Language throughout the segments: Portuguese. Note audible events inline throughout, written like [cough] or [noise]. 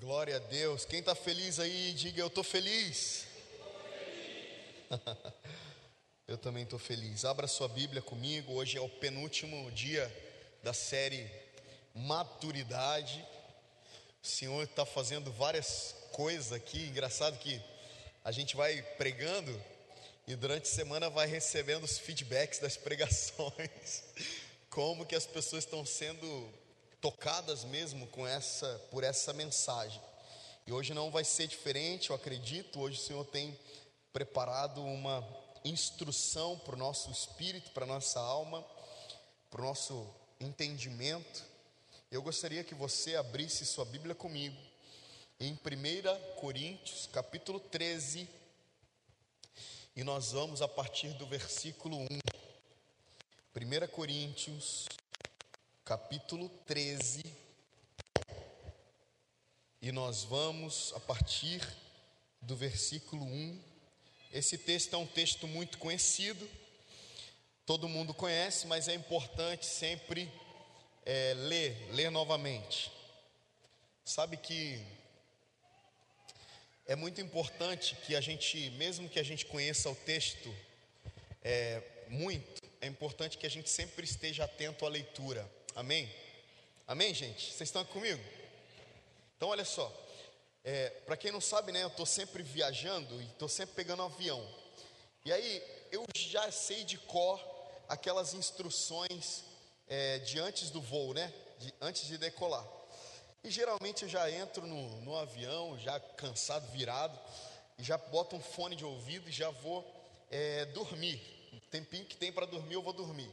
Glória a Deus. Quem está feliz aí, diga eu estou feliz. [laughs] eu também estou feliz. Abra sua Bíblia comigo. Hoje é o penúltimo dia da série Maturidade. O Senhor está fazendo várias coisas aqui. Engraçado que a gente vai pregando e durante a semana vai recebendo os feedbacks das [laughs] pregações. Como que as pessoas estão sendo tocadas mesmo com essa por essa mensagem. E hoje não vai ser diferente, eu acredito. Hoje o Senhor tem preparado uma instrução para o nosso espírito, para a nossa alma, para o nosso entendimento. Eu gostaria que você abrisse sua Bíblia comigo em 1 Coríntios, capítulo 13, e nós vamos a partir do versículo 1. 1 Coríntios, capítulo 13, e nós vamos a partir do versículo 1. Esse texto é um texto muito conhecido, todo mundo conhece, mas é importante sempre é, ler, ler novamente. Sabe que é muito importante que a gente, mesmo que a gente conheça o texto é, muito, é importante que a gente sempre esteja atento à leitura. Amém? Amém, gente? Vocês estão comigo? Então, olha só. É, Para quem não sabe, né? Eu estou sempre viajando e estou sempre pegando avião. E aí, eu já sei de cor aquelas instruções é, de antes do voo, né? De, antes de decolar. E geralmente eu já entro no, no avião, já cansado, virado, e já boto um fone de ouvido e já vou é, dormir. O tempinho que tem para dormir, eu vou dormir.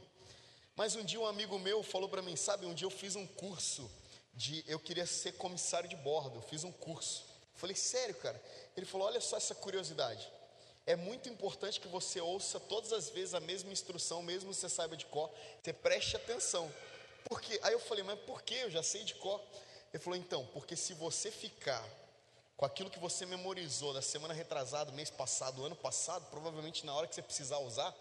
Mas um dia um amigo meu falou para mim, sabe, um dia eu fiz um curso de eu queria ser comissário de bordo, eu fiz um curso. Eu falei, sério, cara? Ele falou: olha só essa curiosidade. É muito importante que você ouça todas as vezes a mesma instrução, mesmo que você saiba de cor, você preste atenção. Por quê? Aí eu falei, mas por que? Eu já sei de cor. Ele falou, então, porque se você ficar com aquilo que você memorizou da semana retrasada, mês passado, ano passado, provavelmente na hora que você precisar usar,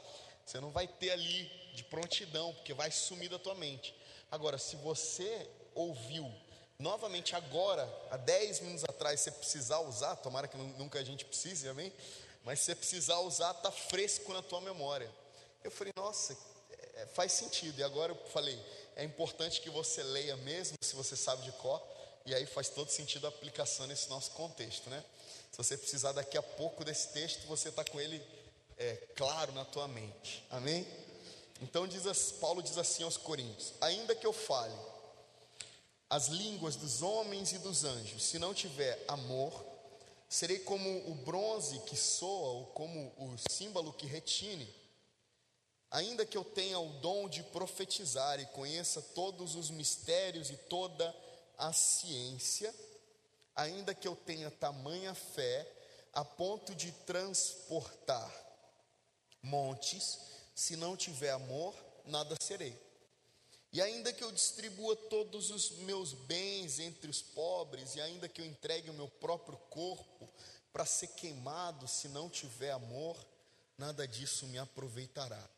você não vai ter ali de prontidão, porque vai sumir da tua mente. Agora, se você ouviu novamente agora, há 10 minutos atrás, você precisar usar, tomara que nunca a gente precise, amém? Mas se você precisar usar, está fresco na tua memória. Eu falei, nossa, é, faz sentido. E agora eu falei, é importante que você leia mesmo, se você sabe de cor, e aí faz todo sentido a aplicação nesse nosso contexto, né? Se você precisar daqui a pouco desse texto, você está com ele é, claro na tua mente. Amém? Então diz, Paulo diz assim aos Coríntios: ainda que eu fale as línguas dos homens e dos anjos, se não tiver amor, serei como o bronze que soa ou como o símbolo que retine. Ainda que eu tenha o dom de profetizar e conheça todos os mistérios e toda a ciência, ainda que eu tenha tamanha fé a ponto de transportar montes, se não tiver amor, nada serei. E ainda que eu distribua todos os meus bens entre os pobres, e ainda que eu entregue o meu próprio corpo para ser queimado, se não tiver amor, nada disso me aproveitará.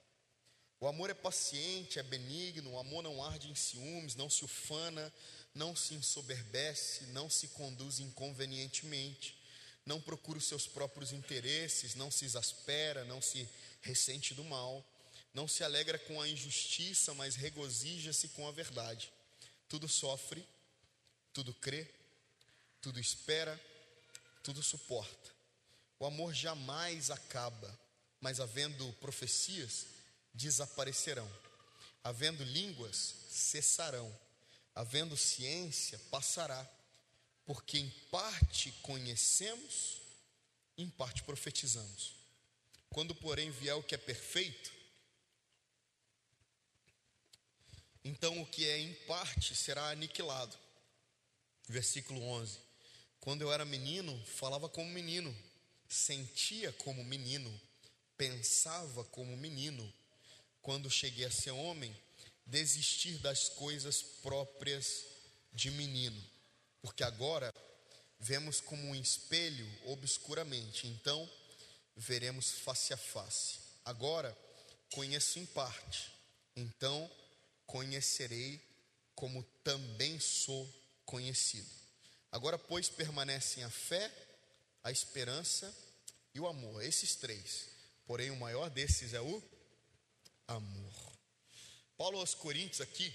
O amor é paciente, é benigno, o amor não arde em ciúmes, não se ufana, não se ensoberbece, não se conduz inconvenientemente, não procura os seus próprios interesses, não se exaspera, não se ressente do mal, não se alegra com a injustiça, mas regozija-se com a verdade. Tudo sofre, tudo crê, tudo espera, tudo suporta. O amor jamais acaba, mas havendo profecias, desaparecerão. Havendo línguas, cessarão. Havendo ciência, passará. Porque em parte conhecemos, em parte profetizamos. Quando, porém, vier o que é perfeito, então o que é em parte será aniquilado. Versículo 11: Quando eu era menino, falava como menino, sentia como menino, pensava como menino. Quando cheguei a ser homem, desistir das coisas próprias de menino, porque agora vemos como um espelho obscuramente, então veremos face a face. Agora conheço em parte, então conhecerei como também sou conhecido. Agora, pois, permanecem a fé, a esperança e o amor, esses três. Porém, o maior desses é o amor. Paulo aos Coríntios aqui,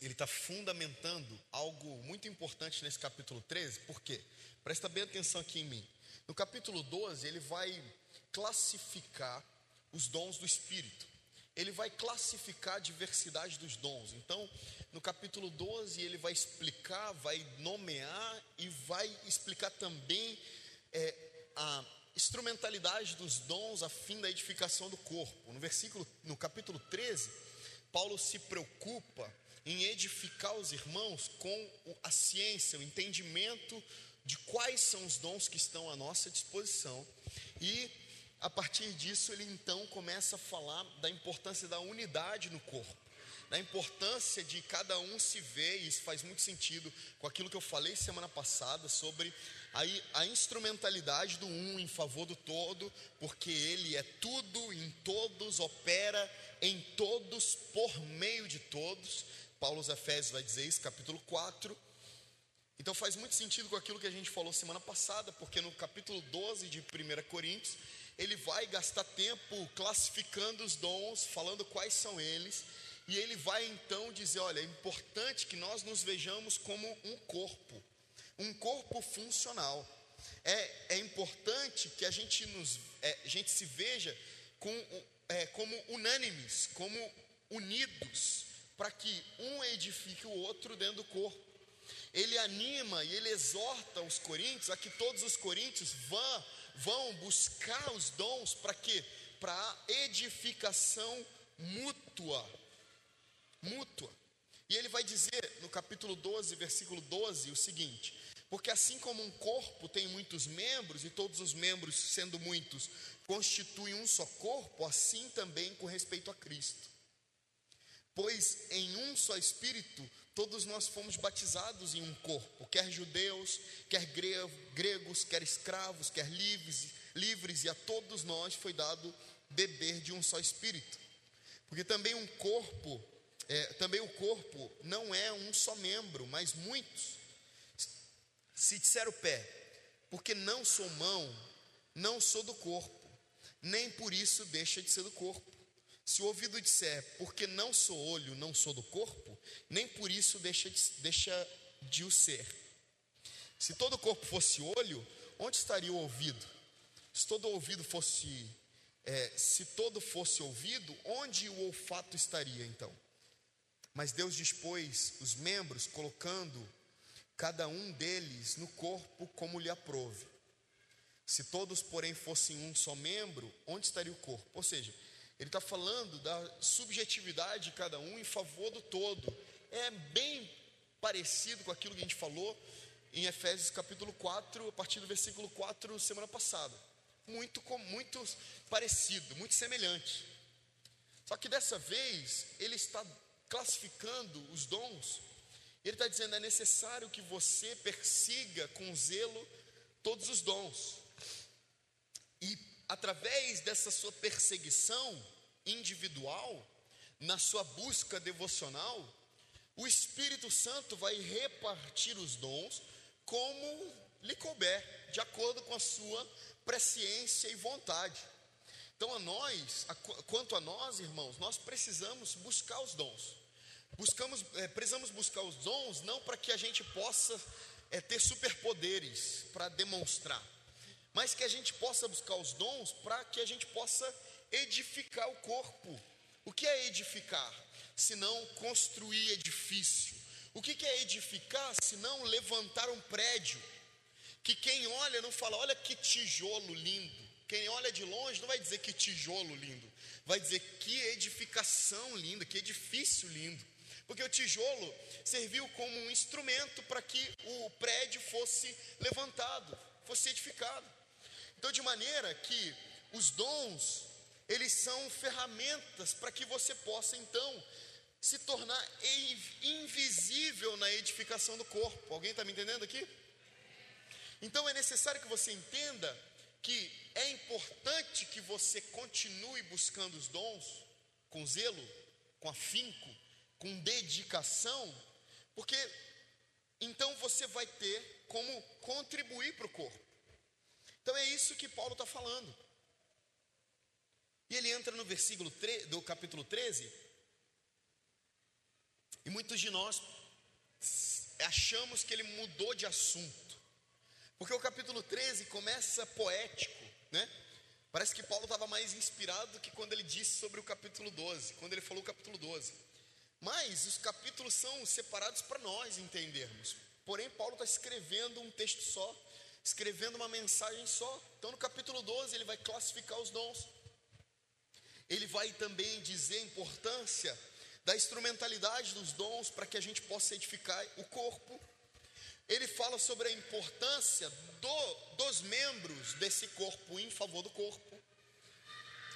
ele está fundamentando algo muito importante nesse capítulo 13, por quê? Presta bem atenção aqui em mim. No capítulo 12, ele vai classificar os dons do Espírito. Ele vai classificar a diversidade dos dons. Então, no capítulo 12, ele vai explicar, vai nomear e vai explicar também é, a instrumentalidade dos dons a fim da edificação do corpo. No versículo, no capítulo 13, Paulo se preocupa em edificar os irmãos com a ciência, o entendimento de quais são os dons que estão à nossa disposição. E a partir disso, ele então começa a falar da importância da unidade no corpo, da importância de cada um se ver, e isso faz muito sentido com aquilo que eu falei semana passada sobre a, a instrumentalidade do um em favor do todo, porque ele é tudo em todos, opera em todos, por meio de todos. Paulo aos Efésios vai dizer isso, capítulo 4. Então faz muito sentido com aquilo que a gente falou semana passada, porque no capítulo 12 de 1 Coríntios, ele vai gastar tempo classificando os dons, falando quais são eles, e ele vai então dizer: olha, é importante que nós nos vejamos como um corpo, um corpo funcional. É, é importante que a gente, nos, é, a gente se veja com, é, como unânimes, como unidos, para que um edifique o outro dentro do corpo ele anima e ele exorta os coríntios a que todos os coríntios vão, vão buscar os dons para quê? Para edificação mútua. Mútua. E ele vai dizer no capítulo 12, versículo 12, o seguinte: Porque assim como um corpo tem muitos membros, e todos os membros, sendo muitos, constituem um só corpo, assim também com respeito a Cristo. Pois em um só Espírito Todos nós fomos batizados em um corpo, quer judeus, quer gregos, quer escravos, quer livres, livres, e a todos nós foi dado beber de um só espírito. Porque também um corpo, é, também o corpo não é um só membro, mas muitos. Se disser o pé, porque não sou mão, não sou do corpo, nem por isso deixa de ser do corpo. Se o ouvido disser, porque não sou olho, não sou do corpo, nem por isso deixa de, deixa de o ser. Se todo o corpo fosse olho, onde estaria o ouvido? Se todo ouvido fosse, é, se todo fosse ouvido, onde o olfato estaria então? Mas Deus dispôs os membros, colocando cada um deles no corpo como lhe aprove. Se todos, porém, fossem um só membro, onde estaria o corpo? Ou seja, ele está falando da subjetividade de cada um em favor do todo. É bem parecido com aquilo que a gente falou em Efésios capítulo 4, a partir do versículo 4, semana passada. Muito, muito parecido, muito semelhante. Só que dessa vez, ele está classificando os dons. Ele está dizendo: é necessário que você persiga com zelo todos os dons. Através dessa sua perseguição individual, na sua busca devocional, o Espírito Santo vai repartir os dons como lhe couber, de acordo com a sua presciência e vontade. Então, a nós, a, quanto a nós, irmãos, nós precisamos buscar os dons. Buscamos, é, precisamos buscar os dons não para que a gente possa é, ter superpoderes para demonstrar, mas que a gente possa buscar os dons para que a gente possa edificar o corpo. O que é edificar? Se não construir edifício. O que é edificar se não levantar um prédio? Que quem olha não fala, olha que tijolo lindo. Quem olha de longe não vai dizer que tijolo lindo, vai dizer que edificação linda, que edifício lindo. Porque o tijolo serviu como um instrumento para que o prédio fosse levantado, fosse edificado. Então, de maneira que os dons, eles são ferramentas para que você possa então se tornar invisível na edificação do corpo. Alguém está me entendendo aqui? Então é necessário que você entenda que é importante que você continue buscando os dons com zelo, com afinco, com dedicação, porque então você vai ter como contribuir para o corpo. Então é isso que Paulo está falando. E ele entra no versículo 3, do capítulo 13, e muitos de nós achamos que ele mudou de assunto, porque o capítulo 13 começa poético, né? Parece que Paulo estava mais inspirado do que quando ele disse sobre o capítulo 12, quando ele falou o capítulo 12. Mas os capítulos são separados para nós entendermos. Porém, Paulo está escrevendo um texto só, escrevendo uma mensagem só. Então, no capítulo 12, ele vai classificar os dons. Ele vai também dizer a importância da instrumentalidade dos dons para que a gente possa edificar o corpo. Ele fala sobre a importância do, dos membros desse corpo em favor do corpo.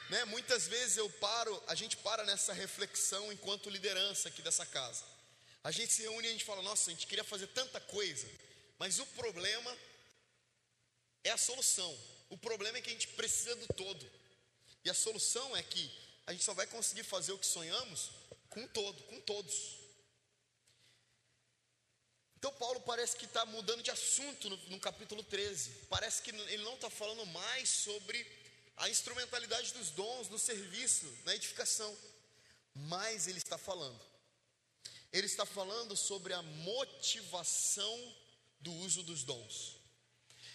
Né? Muitas vezes eu paro, a gente para nessa reflexão enquanto liderança aqui dessa casa. A gente se reúne e a gente fala, nossa, a gente queria fazer tanta coisa, mas o problema é a solução. O problema é que a gente precisa do todo. E a solução é que a gente só vai conseguir fazer o que sonhamos com todo, com todos. Então Paulo parece que está mudando de assunto no, no, capítulo 13. Parece que ele não está falando mais sobre a instrumentalidade dos dons no serviço, na edificação. Mas ele está falando. Ele está falando sobre a motivação do uso dos dons.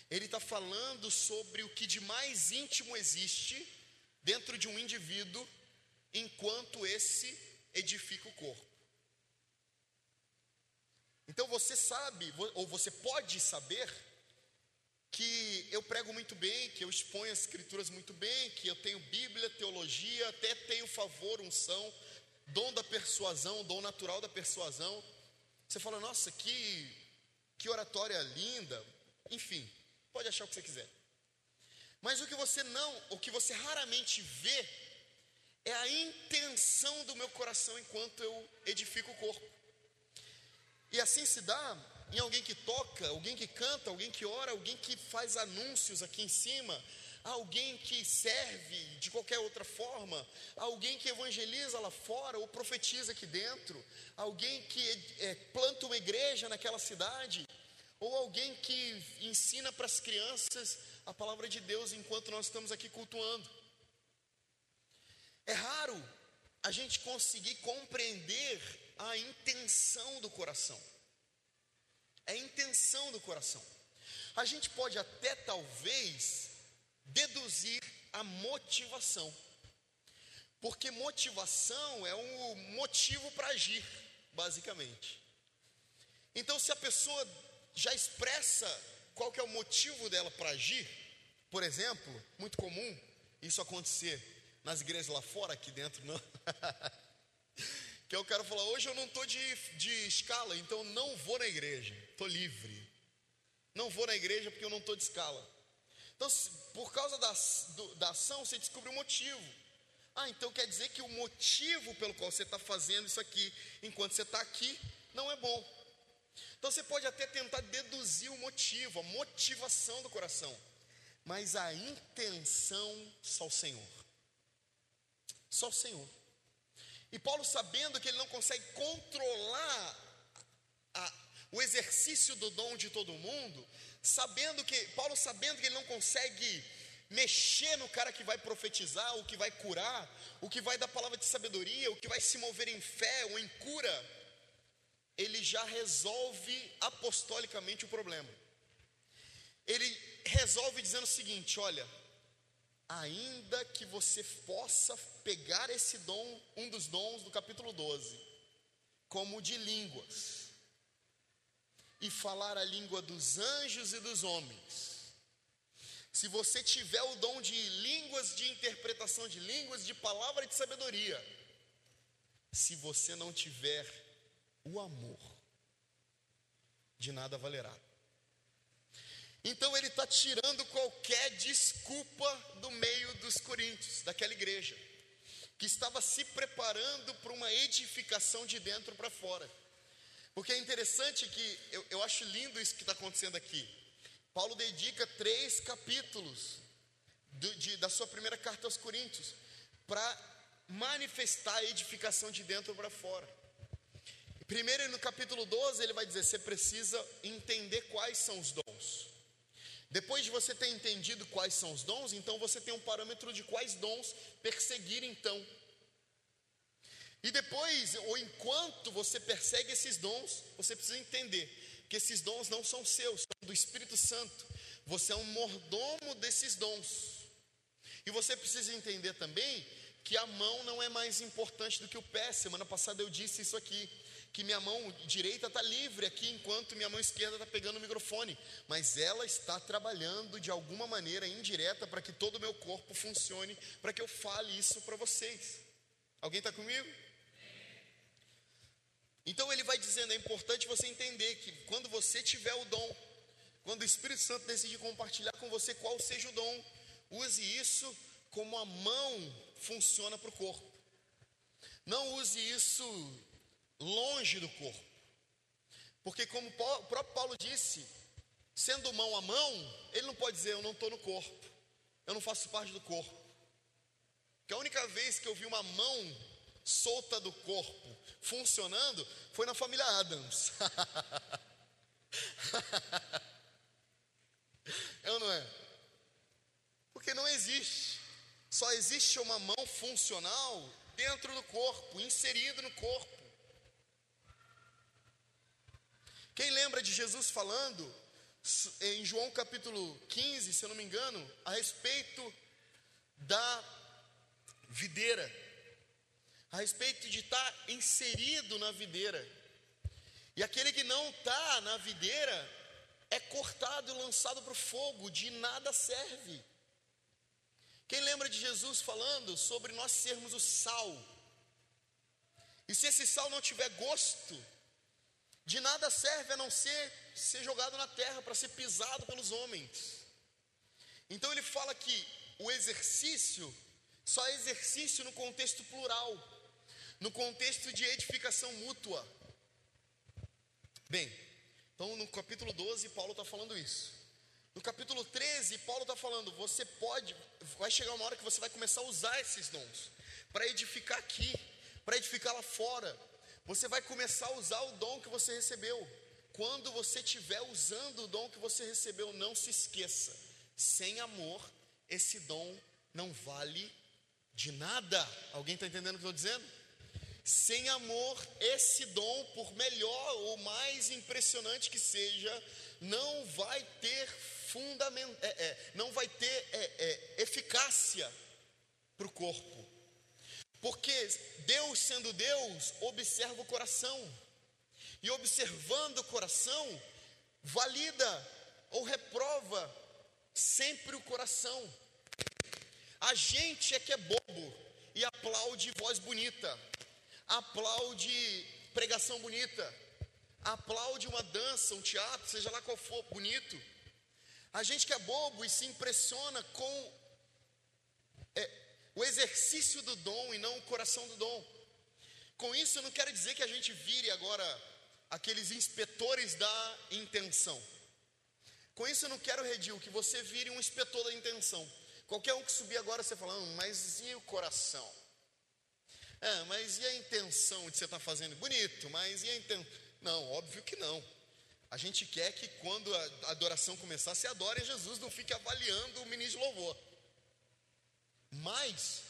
Ele está falando sobre o que de mais íntimo existe dentro de um indivíduo enquanto esse edifica o corpo. Então você sabe, ou você pode saber, que eu prego muito bem, que eu exponho as escrituras muito bem, que eu tenho Bíblia, teologia, até tenho favor, unção, dom da persuasão, dom natural da persuasão. Você fala, nossa, que, que oratória linda. Enfim, pode achar o que você quiser. Mas o que você não, o que você raramente vê, é a intenção do meu coração enquanto eu edifico o corpo. E assim se dá em alguém que toca, alguém que canta, alguém que ora, alguém que faz anúncios aqui em cima, alguém que serve de qualquer outra forma, alguém que evangeliza lá fora ou profetiza aqui dentro, alguém que é, planta uma igreja naquela cidade, ou alguém que ensina para as crianças a palavra de Deus enquanto nós estamos aqui cultuando. É raro a gente conseguir compreender a intenção do coração. É a intenção do coração. A gente pode até talvez deduzir a motivação. Porque motivação é um motivo para agir, basicamente. Então, se a pessoa já expressa qual que é o motivo dela para agir, por exemplo, muito comum isso acontecer nas igrejas lá fora, aqui dentro não. [laughs] Que eu quero falar, hoje eu não estou de, de escala, então não vou na igreja, estou livre. Não vou na igreja porque eu não estou de escala. Então, por causa da, do, da ação, você descobre o motivo. Ah, então quer dizer que o motivo pelo qual você está fazendo isso aqui, enquanto você está aqui, não é bom. Então você pode até tentar deduzir o motivo, a motivação do coração, mas a intenção só o Senhor. Só o Senhor. E Paulo, sabendo que ele não consegue controlar a, o exercício do dom de todo mundo, sabendo que, Paulo sabendo que ele não consegue mexer no cara que vai profetizar, o que vai curar, o que vai dar palavra de sabedoria, o que vai se mover em fé ou em cura, ele já resolve apostolicamente o problema. Ele resolve dizendo o seguinte: olha, ainda que você possa pegar esse dom, um dos dons do capítulo 12, como de línguas, e falar a língua dos anjos e dos homens. Se você tiver o dom de línguas, de interpretação de línguas, de palavra de sabedoria, se você não tiver o amor, de nada valerá. Então ele está tirando qualquer desculpa do meio dos coríntios, daquela igreja, que estava se preparando para uma edificação de dentro para fora. Porque é interessante que, eu, eu acho lindo isso que está acontecendo aqui. Paulo dedica três capítulos do, de, da sua primeira carta aos Coríntios para manifestar a edificação de dentro para fora. Primeiro, no capítulo 12, ele vai dizer: você precisa entender quais são os dons. Depois de você ter entendido quais são os dons, então você tem um parâmetro de quais dons perseguir, então. E depois, ou enquanto você persegue esses dons, você precisa entender que esses dons não são seus, são do Espírito Santo. Você é um mordomo desses dons. E você precisa entender também que a mão não é mais importante do que o pé. Semana passada eu disse isso aqui que minha mão direita está livre aqui, enquanto minha mão esquerda está pegando o microfone, mas ela está trabalhando de alguma maneira indireta para que todo o meu corpo funcione, para que eu fale isso para vocês. Alguém está comigo? Então ele vai dizendo: é importante você entender que quando você tiver o dom, quando o Espírito Santo decidir compartilhar com você qual seja o dom, use isso como a mão funciona para o corpo. Não use isso longe do corpo. Porque, como o próprio Paulo disse, sendo mão a mão, ele não pode dizer eu não estou no corpo, eu não faço parte do corpo. Porque a única vez que eu vi uma mão solta do corpo funcionando foi na família Adams. [laughs] é ou não é? Porque não existe, só existe uma mão funcional dentro do corpo, inserido no corpo. Quem lembra de Jesus falando em João capítulo 15, se eu não me engano, a respeito da videira, a respeito de estar inserido na videira, e aquele que não está na videira é cortado e lançado para o fogo, de nada serve. Quem lembra de Jesus falando sobre nós sermos o sal? E se esse sal não tiver gosto, de nada serve a não ser ser jogado na terra para ser pisado pelos homens. Então ele fala que o exercício só é exercício no contexto plural, no contexto de edificação mútua. Bem, então no capítulo 12, Paulo está falando isso. No capítulo 13, Paulo está falando: você pode, vai chegar uma hora que você vai começar a usar esses dons para edificar aqui, para edificar lá fora, você vai começar a usar o dom que você recebeu. Quando você estiver usando o dom que você recebeu, não se esqueça: sem amor, esse dom não vale de nada. Alguém está entendendo o que eu estou dizendo? Sem amor, esse dom, por melhor ou mais impressionante que seja, não vai ter fundamento, é, é, não vai ter é, é eficácia para o corpo. Porque Deus, sendo Deus, observa o coração. E observando o coração, valida ou reprova sempre o coração. A gente é que é bobo e aplaude voz bonita, aplaude pregação bonita, aplaude uma dança, um teatro, seja lá qual for, bonito. A gente que é bobo e se impressiona com é, o exercício do dom e não o coração do dom. Com isso, eu não quero dizer que a gente vire agora aqueles inspetores da intenção. Com isso, eu não quero, Redil, que você vire um inspetor da intenção. Qualquer um que subir agora, você falando, hum, mas e o coração? É, mas e a intenção de você estar tá fazendo? Bonito, mas e a intenção? Não, óbvio que não. A gente quer que quando a adoração começar, você adore Jesus, não fique avaliando o ministro de louvor. Mas,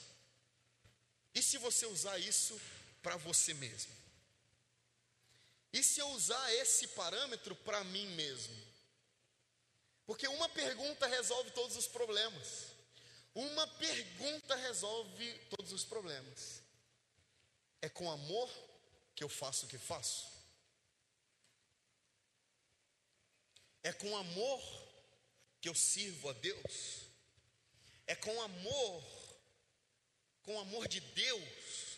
e se você usar isso para você mesmo? E se eu usar esse parâmetro para mim mesmo? Porque uma pergunta resolve todos os problemas. Uma pergunta resolve todos os problemas. É com amor que eu faço o que faço? É com amor que eu sirvo a Deus? É com amor, com amor de Deus,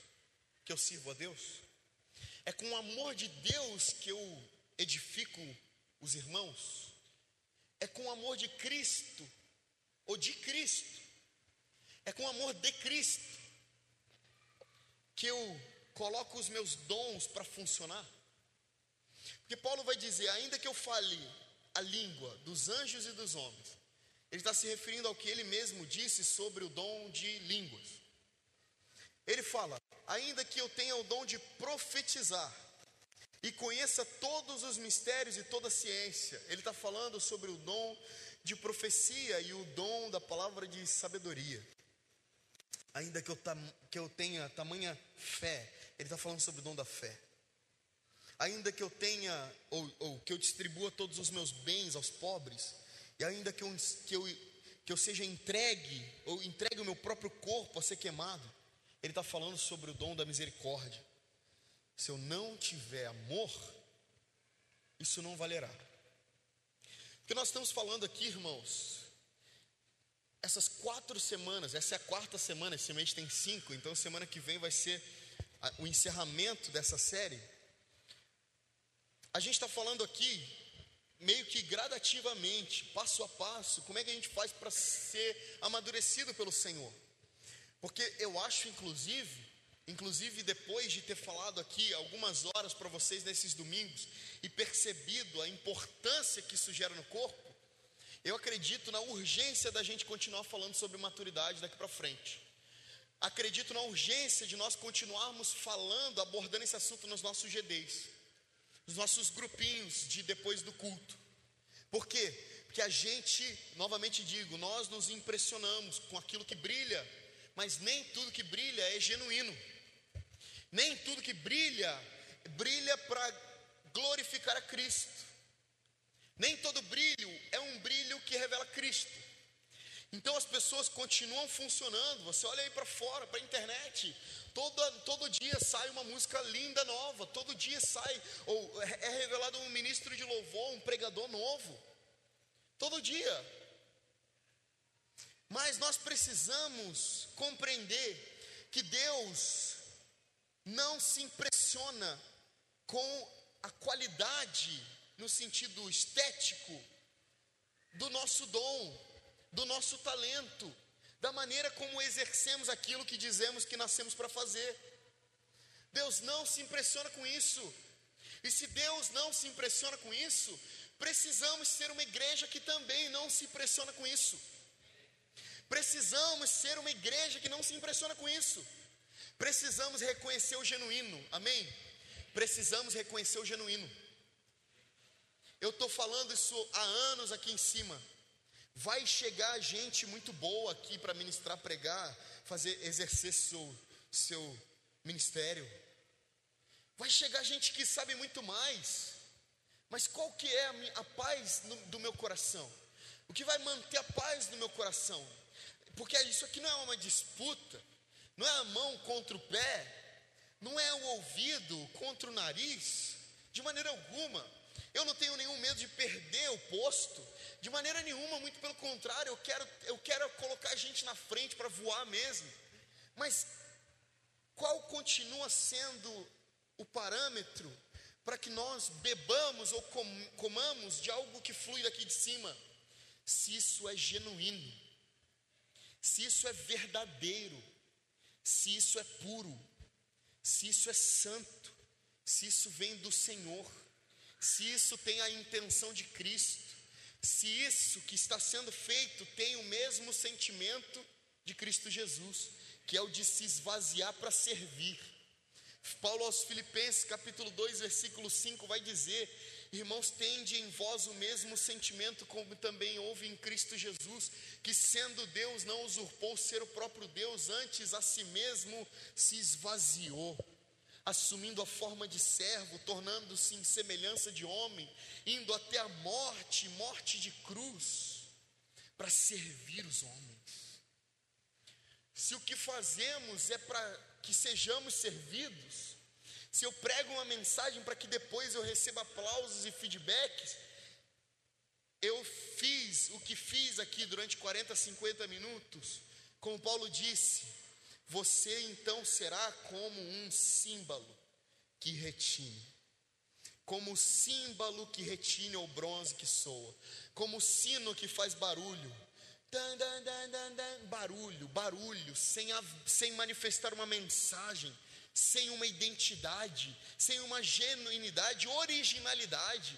que eu sirvo a Deus. É com amor de Deus que eu edifico os irmãos. É com amor de Cristo, ou de Cristo. É com amor de Cristo que eu coloco os meus dons para funcionar. Porque Paulo vai dizer: ainda que eu fale a língua dos anjos e dos homens, ele está se referindo ao que ele mesmo disse sobre o dom de línguas. Ele fala: ainda que eu tenha o dom de profetizar e conheça todos os mistérios e toda a ciência. Ele está falando sobre o dom de profecia e o dom da palavra de sabedoria. Ainda que eu, que eu tenha tamanha fé, ele está falando sobre o dom da fé. Ainda que eu tenha, ou, ou, que eu distribua todos os meus bens aos pobres, e ainda que eu, que eu, que eu seja entregue, ou entregue o meu próprio corpo a ser queimado, ele está falando sobre o dom da misericórdia. Se eu não tiver amor, isso não valerá. Porque nós estamos falando aqui, irmãos, essas quatro semanas, essa é a quarta semana, esse mês tem cinco, então semana que vem vai ser o encerramento dessa série. A gente está falando aqui, meio que gradativamente, passo a passo, como é que a gente faz para ser amadurecido pelo Senhor. Porque eu acho, inclusive, Inclusive, depois de ter falado aqui algumas horas para vocês nesses domingos e percebido a importância que isso gera no corpo, eu acredito na urgência da gente continuar falando sobre maturidade daqui para frente. Acredito na urgência de nós continuarmos falando, abordando esse assunto nos nossos GDs, nos nossos grupinhos de depois do culto. Por quê? Porque a gente, novamente digo, nós nos impressionamos com aquilo que brilha, mas nem tudo que brilha é genuíno. Nem tudo que brilha, brilha para glorificar a Cristo. Nem todo brilho é um brilho que revela Cristo. Então as pessoas continuam funcionando. Você olha aí para fora, para a internet. Todo, todo dia sai uma música linda nova. Todo dia sai, ou é, é revelado um ministro de louvor, um pregador novo. Todo dia. Mas nós precisamos compreender que Deus não se impressiona com a qualidade, no sentido estético, do nosso dom, do nosso talento, da maneira como exercemos aquilo que dizemos que nascemos para fazer. Deus não se impressiona com isso. E se Deus não se impressiona com isso, precisamos ser uma igreja que também não se impressiona com isso. Precisamos ser uma igreja que não se impressiona com isso. Precisamos reconhecer o genuíno, amém? Precisamos reconhecer o genuíno. Eu estou falando isso há anos aqui em cima. Vai chegar gente muito boa aqui para ministrar, pregar, fazer, exercer seu, seu ministério. Vai chegar gente que sabe muito mais. Mas qual que é a, a paz no, do meu coração? O que vai manter a paz no meu coração? Porque isso aqui não é uma disputa não é a mão contra o pé, não é o ouvido contra o nariz, de maneira alguma. Eu não tenho nenhum medo de perder o posto, de maneira nenhuma, muito pelo contrário, eu quero, eu quero colocar a gente na frente para voar mesmo. Mas qual continua sendo o parâmetro para que nós bebamos ou comamos de algo que flui daqui de cima? Se isso é genuíno, se isso é verdadeiro, se isso é puro, se isso é santo, se isso vem do Senhor, se isso tem a intenção de Cristo, se isso que está sendo feito tem o mesmo sentimento de Cristo Jesus, que é o de se esvaziar para servir. Paulo aos Filipenses, capítulo 2, versículo 5, vai dizer Irmãos, tende em vós o mesmo sentimento como também houve em Cristo Jesus, que sendo Deus não usurpou ser o próprio Deus, antes a si mesmo se esvaziou, assumindo a forma de servo, tornando-se em semelhança de homem, indo até a morte, morte de cruz, para servir os homens. Se o que fazemos é para que sejamos servidos, se eu prego uma mensagem para que depois eu receba aplausos e feedbacks, eu fiz o que fiz aqui durante 40, 50 minutos, como Paulo disse, você então será como um símbolo que retine, como o símbolo que retine o bronze que soa, como o sino que faz barulho, dan, dan, dan, barulho, barulho, sem, a, sem manifestar uma mensagem, sem uma identidade, sem uma genuinidade, originalidade.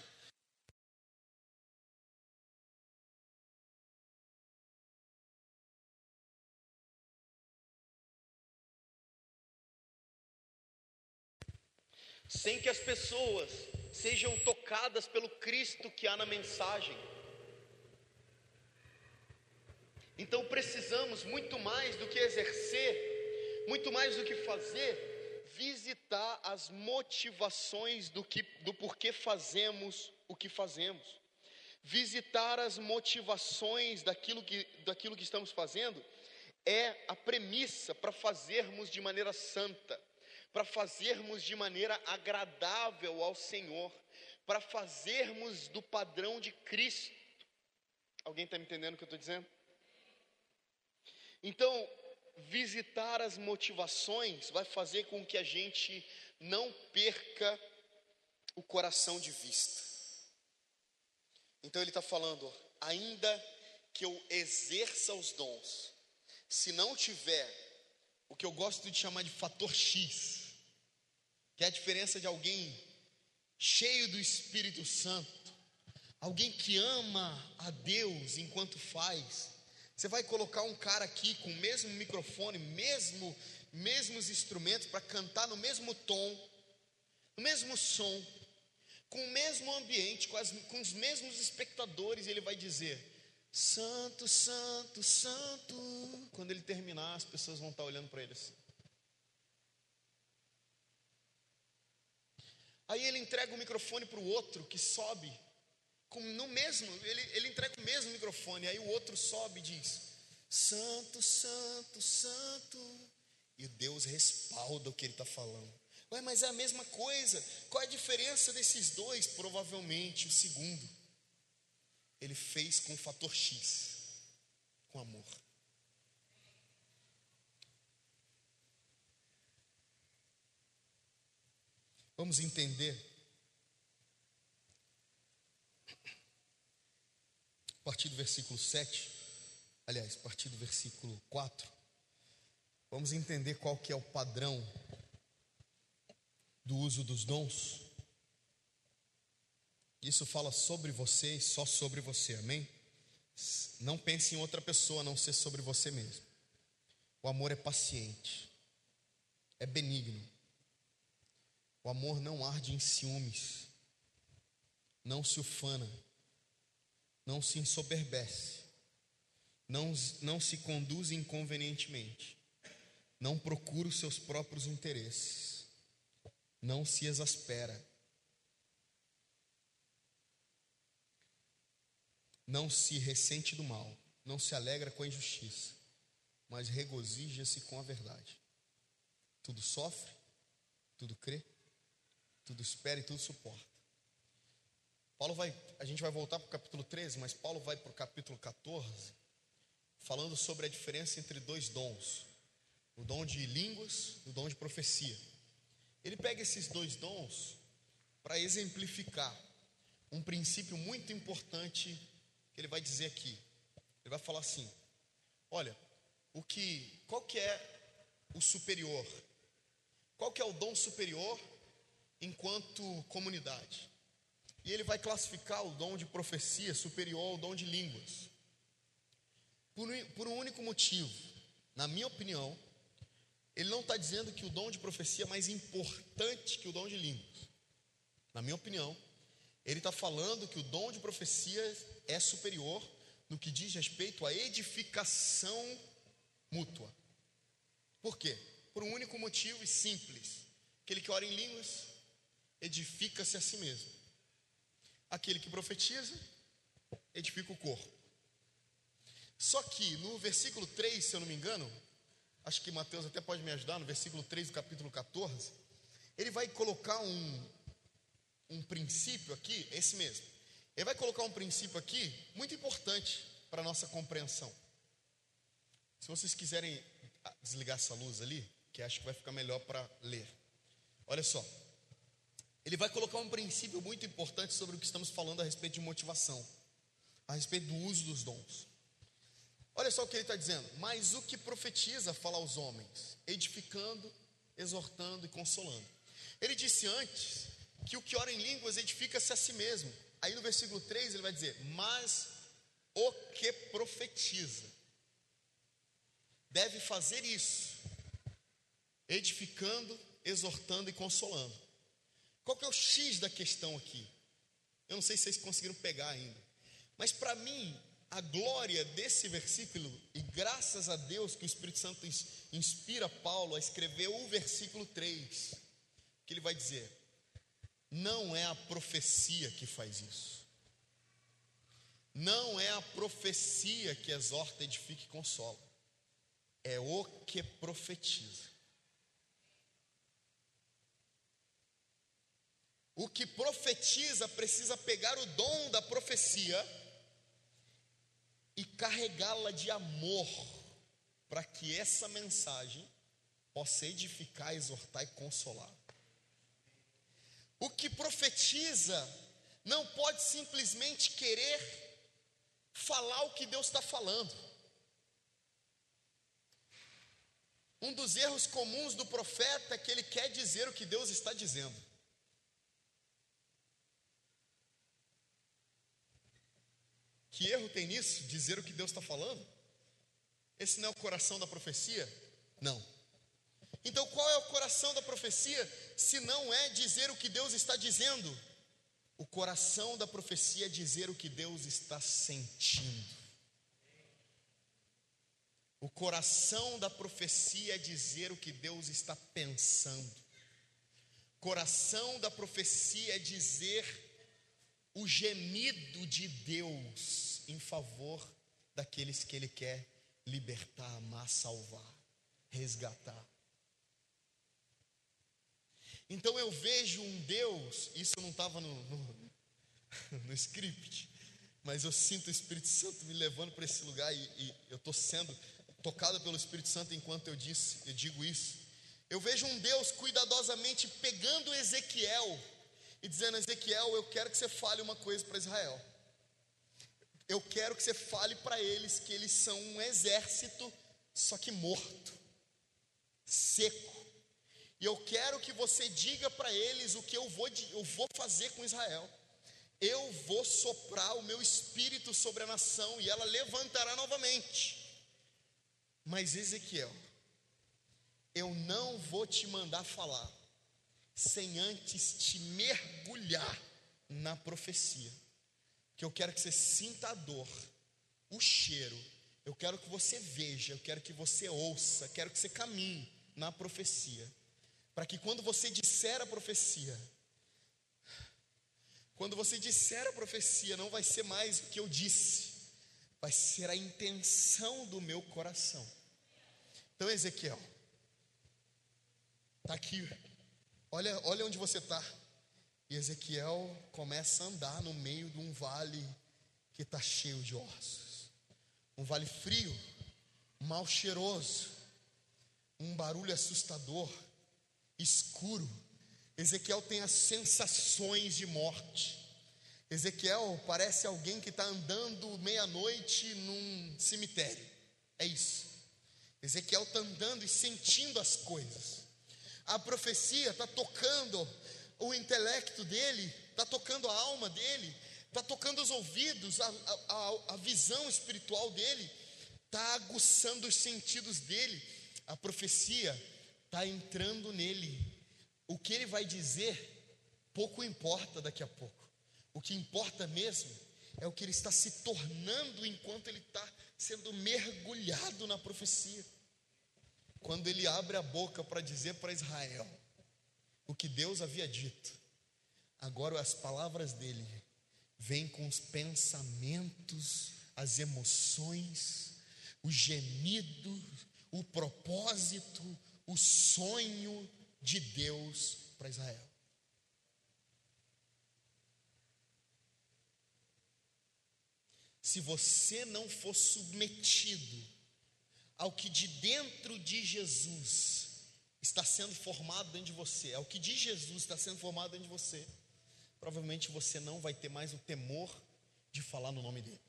sem que as pessoas sejam tocadas pelo Cristo que há na mensagem. Então precisamos muito mais do que exercer, muito mais do que fazer, visitar as motivações do que do porquê fazemos o que fazemos. Visitar as motivações daquilo que daquilo que estamos fazendo é a premissa para fazermos de maneira santa para fazermos de maneira agradável ao Senhor, para fazermos do padrão de Cristo. Alguém está me entendendo o que eu estou dizendo? Então, visitar as motivações vai fazer com que a gente não perca o coração de vista. Então, ele está falando, ainda que eu exerça os dons, se não tiver o que eu gosto de chamar de fator X, que é a diferença de alguém cheio do Espírito Santo, alguém que ama a Deus enquanto faz. Você vai colocar um cara aqui com o mesmo microfone, mesmo mesmos instrumentos para cantar no mesmo tom, no mesmo som, com o mesmo ambiente, com, as, com os mesmos espectadores, e ele vai dizer: Santo, Santo, Santo. Quando ele terminar, as pessoas vão estar olhando para ele assim. Aí ele entrega o microfone para o outro que sobe, com, no mesmo, ele, ele entrega o mesmo microfone, aí o outro sobe e diz: Santo, Santo, Santo. E Deus respalda o que ele está falando. Ué, mas é a mesma coisa. Qual é a diferença desses dois? Provavelmente o segundo. Ele fez com o fator X, com amor. Vamos entender. A partir do versículo 7, aliás, a partir do versículo 4, vamos entender qual que é o padrão do uso dos dons. Isso fala sobre você e só sobre você, amém? Não pense em outra pessoa, a não ser sobre você mesmo. O amor é paciente, é benigno, o amor não arde em ciúmes, não se ufana, não se ensoberbece, não, não se conduz inconvenientemente, não procura os seus próprios interesses, não se exaspera, não se ressente do mal, não se alegra com a injustiça, mas regozija-se com a verdade. Tudo sofre, tudo crê, tudo espera e tudo suporta. Paulo vai, a gente vai voltar para o capítulo 13, mas Paulo vai para o capítulo 14, falando sobre a diferença entre dois dons: o dom de línguas e o dom de profecia. Ele pega esses dois dons para exemplificar um princípio muito importante que ele vai dizer aqui. Ele vai falar assim: olha, o que, qual que é o superior? Qual que é o dom superior enquanto comunidade. E ele vai classificar o dom de profecia superior ao dom de línguas. Por, por um único motivo, na minha opinião, ele não está dizendo que o dom de profecia é mais importante que o dom de línguas. Na minha opinião, ele está falando que o dom de profecia é superior no que diz respeito à edificação mútua. Por quê? Por um único motivo e simples: aquele que ora em línguas edifica-se a si mesmo. Aquele que profetiza, edifica o corpo. Só que no versículo 3, se eu não me engano, acho que Mateus até pode me ajudar, no versículo 3 do capítulo 14, ele vai colocar um, um princípio aqui, esse mesmo. Ele vai colocar um princípio aqui muito importante para a nossa compreensão. Se vocês quiserem desligar essa luz ali, que acho que vai ficar melhor para ler. Olha só ele vai colocar um princípio muito importante sobre o que estamos falando a respeito de motivação, a respeito do uso dos dons. Olha só o que ele está dizendo. Mas o que profetiza fala aos homens, edificando, exortando e consolando. Ele disse antes que o que ora em línguas edifica-se a si mesmo. Aí no versículo 3 ele vai dizer: Mas o que profetiza deve fazer isso, edificando, exortando e consolando. Qual que é o X da questão aqui? Eu não sei se vocês conseguiram pegar ainda. Mas para mim, a glória desse versículo, e graças a Deus que o Espírito Santo inspira Paulo a escrever o versículo 3, que ele vai dizer: não é a profecia que faz isso, não é a profecia que exorta, edifica e consola, é o que profetiza. O que profetiza precisa pegar o dom da profecia e carregá-la de amor, para que essa mensagem possa edificar, exortar e consolar. O que profetiza não pode simplesmente querer falar o que Deus está falando. Um dos erros comuns do profeta é que ele quer dizer o que Deus está dizendo. Que erro tem nisso? Dizer o que Deus está falando? Esse não é o coração da profecia? Não. Então qual é o coração da profecia se não é dizer o que Deus está dizendo? O coração da profecia é dizer o que Deus está sentindo. O coração da profecia é dizer o que Deus está pensando. Coração da profecia é dizer o gemido de Deus em favor daqueles que Ele quer libertar, amar, salvar, resgatar. Então eu vejo um Deus, isso não estava no, no, [laughs] no, script, mas eu sinto o Espírito Santo me levando para esse lugar e, e eu estou sendo tocado pelo Espírito Santo enquanto eu, disse, eu digo isso. Eu vejo um Deus cuidadosamente pegando Ezequiel e dizendo: Ezequiel, eu quero que você fale uma coisa para Israel eu quero que você fale para eles que eles são um exército, só que morto, seco. E eu quero que você diga para eles o que eu vou, eu vou fazer com Israel. Eu vou soprar o meu espírito sobre a nação e ela levantará novamente. Mas Ezequiel, eu não vou te mandar falar sem antes te mergulhar na profecia que eu quero que você sinta a dor, o cheiro, eu quero que você veja, eu quero que você ouça, quero que você caminhe na profecia, para que quando você disser a profecia, quando você disser a profecia, não vai ser mais o que eu disse, vai ser a intenção do meu coração. Então, Ezequiel, está aqui, olha, olha onde você está. E Ezequiel começa a andar no meio de um vale que está cheio de ossos. Um vale frio, mal cheiroso, um barulho assustador, escuro. Ezequiel tem as sensações de morte. Ezequiel parece alguém que está andando meia-noite num cemitério. É isso. Ezequiel está andando e sentindo as coisas. A profecia está tocando o intelecto dele, está tocando a alma dele, está tocando os ouvidos, a, a, a visão espiritual dele, está aguçando os sentidos dele. A profecia está entrando nele. O que ele vai dizer, pouco importa daqui a pouco. O que importa mesmo é o que ele está se tornando enquanto ele está sendo mergulhado na profecia. Quando ele abre a boca para dizer para Israel: o que Deus havia dito. Agora as palavras dele vêm com os pensamentos, as emoções, o gemido, o propósito, o sonho de Deus para Israel. Se você não for submetido ao que de dentro de Jesus está sendo formado dentro de você, é o que diz Jesus está sendo formado dentro de você, provavelmente você não vai ter mais o temor de falar no nome dele.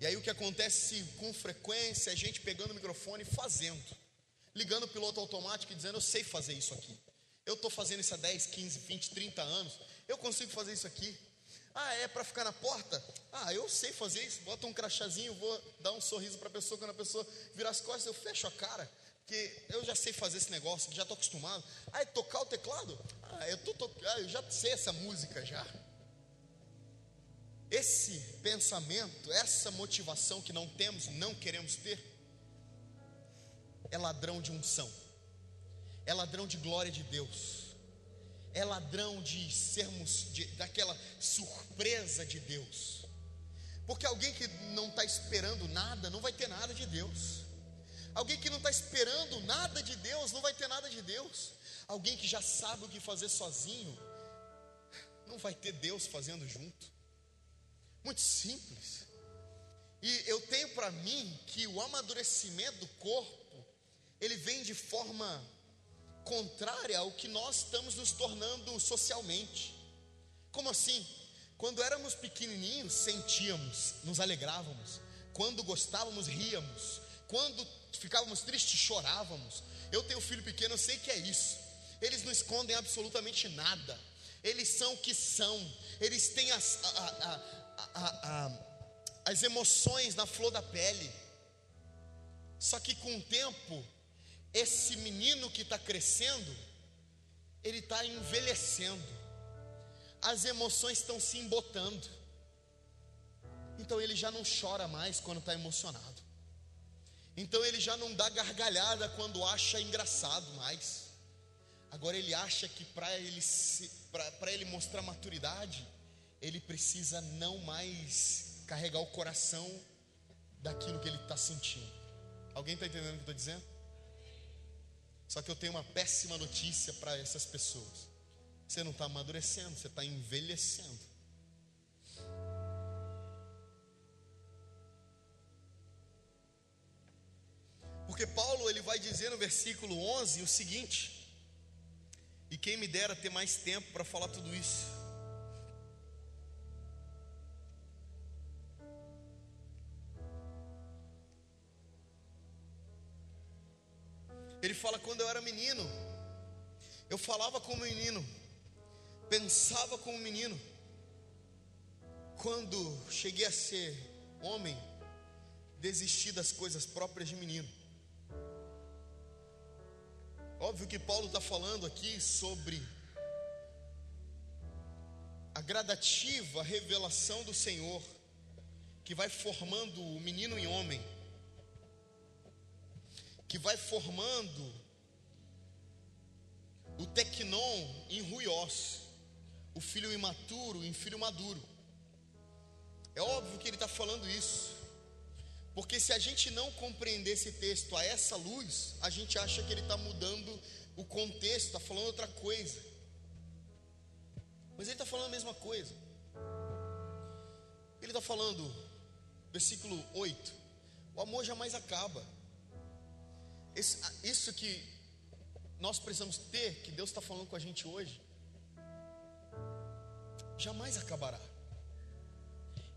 E aí o que acontece com frequência é a gente pegando o microfone e fazendo, ligando o piloto automático e dizendo: Eu sei fazer isso aqui. Eu estou fazendo isso há 10, 15, 20, 30 anos. Eu consigo fazer isso aqui. Ah, é para ficar na porta? Ah, eu sei fazer isso. Bota um crachazinho, vou dar um sorriso para a pessoa. Quando a pessoa virar as costas, eu fecho a cara que eu já sei fazer esse negócio, já estou acostumado. Aí tocar o teclado? Ah, eu, tô, ah, eu já sei essa música já. Esse pensamento, essa motivação que não temos, não queremos ter, é ladrão de unção, é ladrão de glória de Deus, é ladrão de sermos, de, daquela surpresa de Deus, porque alguém que não está esperando nada, não vai ter nada de Deus. Alguém que não está esperando nada de Deus, não vai ter nada de Deus. Alguém que já sabe o que fazer sozinho, não vai ter Deus fazendo junto. Muito simples. E eu tenho para mim que o amadurecimento do corpo, ele vem de forma contrária ao que nós estamos nos tornando socialmente. Como assim? Quando éramos pequenininhos, sentíamos, nos alegrávamos. Quando gostávamos, ríamos. Quando ficávamos tristes, chorávamos. Eu tenho filho pequeno, eu sei que é isso. Eles não escondem absolutamente nada. Eles são o que são. Eles têm as, a, a, a, as emoções na flor da pele. Só que com o tempo, esse menino que está crescendo, ele está envelhecendo. As emoções estão se embotando. Então ele já não chora mais quando está emocionado. Então ele já não dá gargalhada quando acha engraçado mais. Agora ele acha que para ele, ele mostrar maturidade, ele precisa não mais carregar o coração daquilo que ele está sentindo. Alguém está entendendo o que eu estou dizendo? Só que eu tenho uma péssima notícia para essas pessoas. Você não está amadurecendo, você está envelhecendo. Porque Paulo ele vai dizer no versículo 11 o seguinte: E quem me dera ter mais tempo para falar tudo isso. Ele fala: quando eu era menino, eu falava como menino, pensava como menino. Quando cheguei a ser homem, desisti das coisas próprias de menino. Óbvio que Paulo está falando aqui sobre a gradativa revelação do Senhor, que vai formando o menino em homem que vai formando o tecnon em ruiós, o filho imaturo em filho maduro. É óbvio que ele está falando isso, porque se a gente não compreender esse texto a essa luz, a gente acha que ele está mudando o contexto, está falando outra coisa. Mas ele está falando a mesma coisa. Ele está falando, versículo 8: o amor jamais acaba. Esse, isso que nós precisamos ter, que Deus está falando com a gente hoje, jamais acabará.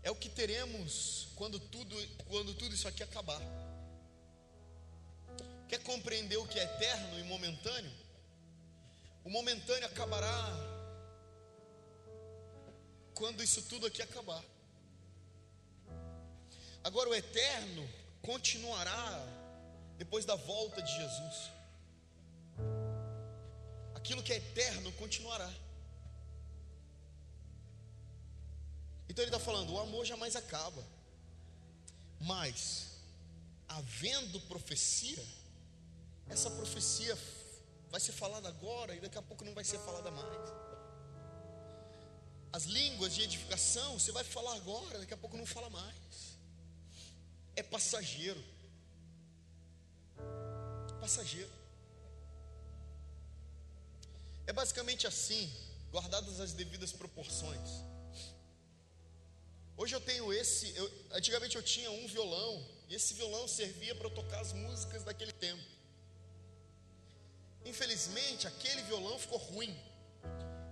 É o que teremos quando tudo, quando tudo isso aqui acabar. Quer compreender o que é eterno e momentâneo? O momentâneo acabará quando isso tudo aqui acabar. Agora o eterno continuará depois da volta de Jesus. Aquilo que é eterno continuará. Então ele está falando: o amor jamais acaba, mas, havendo profecia, essa profecia vai ser falada agora e daqui a pouco não vai ser falada mais. As línguas de edificação, você vai falar agora, daqui a pouco não fala mais. É passageiro passageiro. É basicamente assim, guardadas as devidas proporções. Hoje eu tenho esse, eu, antigamente eu tinha um violão, e esse violão servia para tocar as músicas daquele tempo. Infelizmente, aquele violão ficou ruim.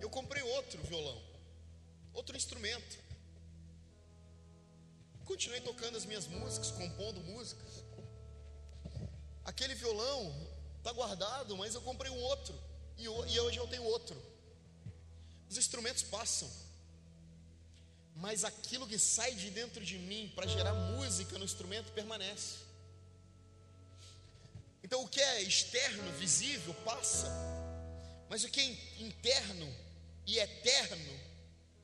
Eu comprei outro violão, outro instrumento. Continuei tocando as minhas músicas, compondo músicas. Aquele violão está guardado, mas eu comprei um outro. E, hoje eu tenho outro. Os instrumentos passam. Mas aquilo que sai de dentro de mim para gerar música no instrumento permanece. Então o que é externo, visível, passa. Mas o que é interno e eterno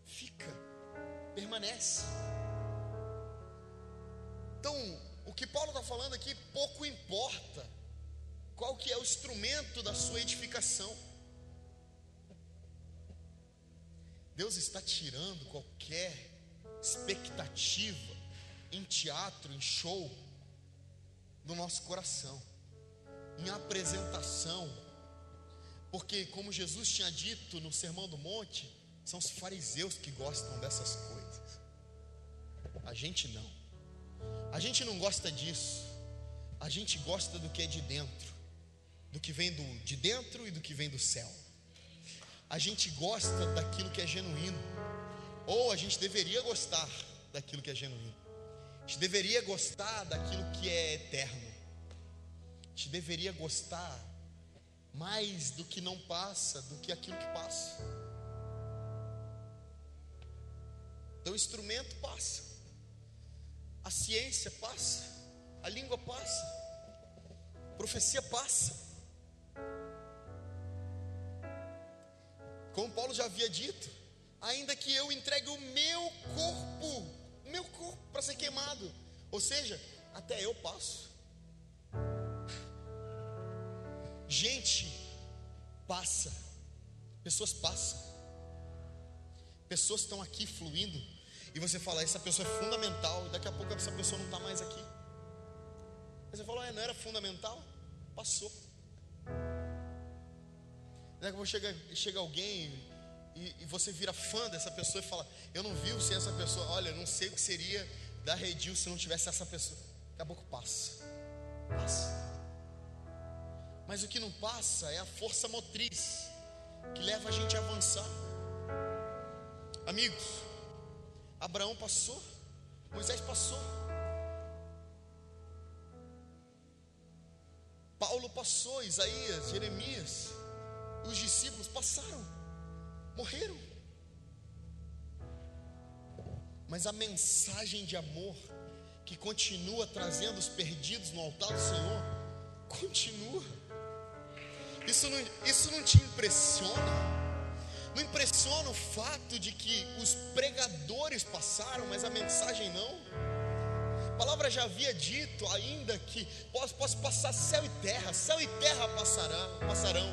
fica, permanece. Então, o que Paulo está falando aqui pouco importa qual que é o instrumento da sua edificação. Deus está tirando qualquer expectativa em teatro, em show, do nosso coração, em apresentação, porque, como Jesus tinha dito no Sermão do Monte, são os fariseus que gostam dessas coisas, a gente não, a gente não gosta disso, a gente gosta do que é de dentro, do que vem do, de dentro e do que vem do céu. A gente gosta daquilo que é genuíno, ou a gente deveria gostar daquilo que é genuíno. A gente deveria gostar daquilo que é eterno. A gente deveria gostar mais do que não passa, do que aquilo que passa. Então o instrumento passa, a ciência passa, a língua passa, a profecia passa. Como Paulo já havia dito, ainda que eu entregue o meu corpo, o meu corpo para ser queimado, ou seja, até eu passo. Gente passa, pessoas passam, pessoas estão aqui fluindo, e você fala, essa pessoa é fundamental, e daqui a pouco essa pessoa não está mais aqui. Aí você fala, é, não era fundamental? Passou. Daqui a pouco chega, chega alguém e, e, você vira fã dessa pessoa e fala, eu não vi sem essa pessoa, olha, não sei o que seria da Redil se não tivesse essa pessoa. Daqui a pouco passa. Passa. Mas o que não passa é a força motriz que leva a gente a avançar. Amigos, Abraão passou, Moisés passou, Paulo passou, Isaías, Jeremias, os discípulos passaram, morreram. Mas a mensagem de amor que continua trazendo os perdidos no altar do Senhor, continua. Isso não, isso não te impressiona? Não impressiona o fato de que os pregadores passaram, mas a mensagem não? A palavra já havia dito ainda que posso, posso passar céu e terra, céu e terra passarão, passarão,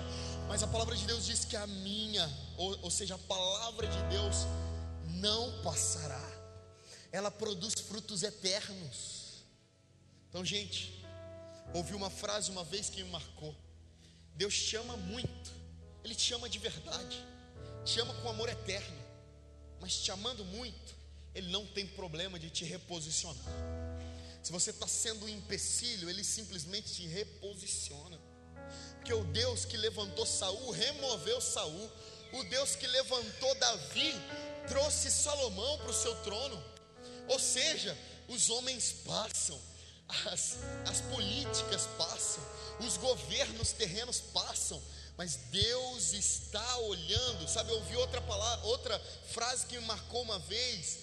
mas a palavra de Deus diz que a minha, ou, ou seja, a palavra de Deus não passará, ela produz frutos eternos. Então, gente, ouvi uma frase uma vez que me marcou. Deus te ama muito, Ele te ama de verdade, te ama com amor eterno, mas te amando muito, Ele não tem problema de te reposicionar. Se você está sendo um empecilho, Ele simplesmente te reposiciona. Porque o Deus que levantou Saul removeu Saul. O Deus que levantou Davi trouxe Salomão para o seu trono. Ou seja, os homens passam, as, as políticas passam, os governos terrenos passam, mas Deus está olhando. Sabe, eu ouvi outra palavra, outra frase que me marcou uma vez.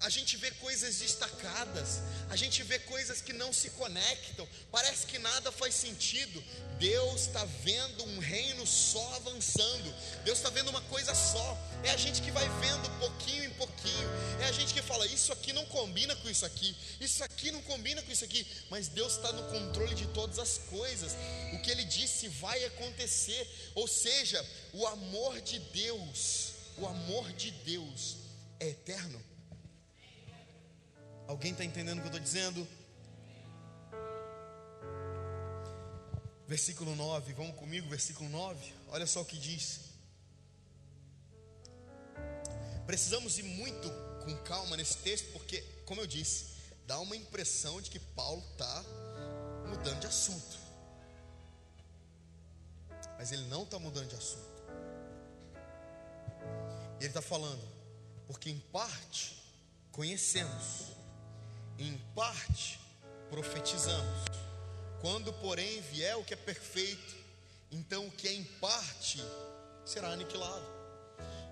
A gente vê coisas destacadas, a gente vê coisas que não se conectam, parece que nada faz sentido. Deus está vendo um reino só avançando, Deus está vendo uma coisa só. É a gente que vai vendo pouquinho em pouquinho, é a gente que fala: Isso aqui não combina com isso aqui, isso aqui não combina com isso aqui, mas Deus está no controle de todas as coisas. O que Ele disse vai acontecer, ou seja, o amor de Deus, o amor de Deus é eterno. Alguém está entendendo o que eu estou dizendo? Versículo 9, vamos comigo, versículo 9. Olha só o que diz. Precisamos ir muito com calma nesse texto, porque, como eu disse, dá uma impressão de que Paulo está mudando de assunto. Mas ele não está mudando de assunto. Ele está falando, porque em parte conhecemos em parte profetizamos. Quando, porém, vier o que é perfeito, então o que é em parte será aniquilado.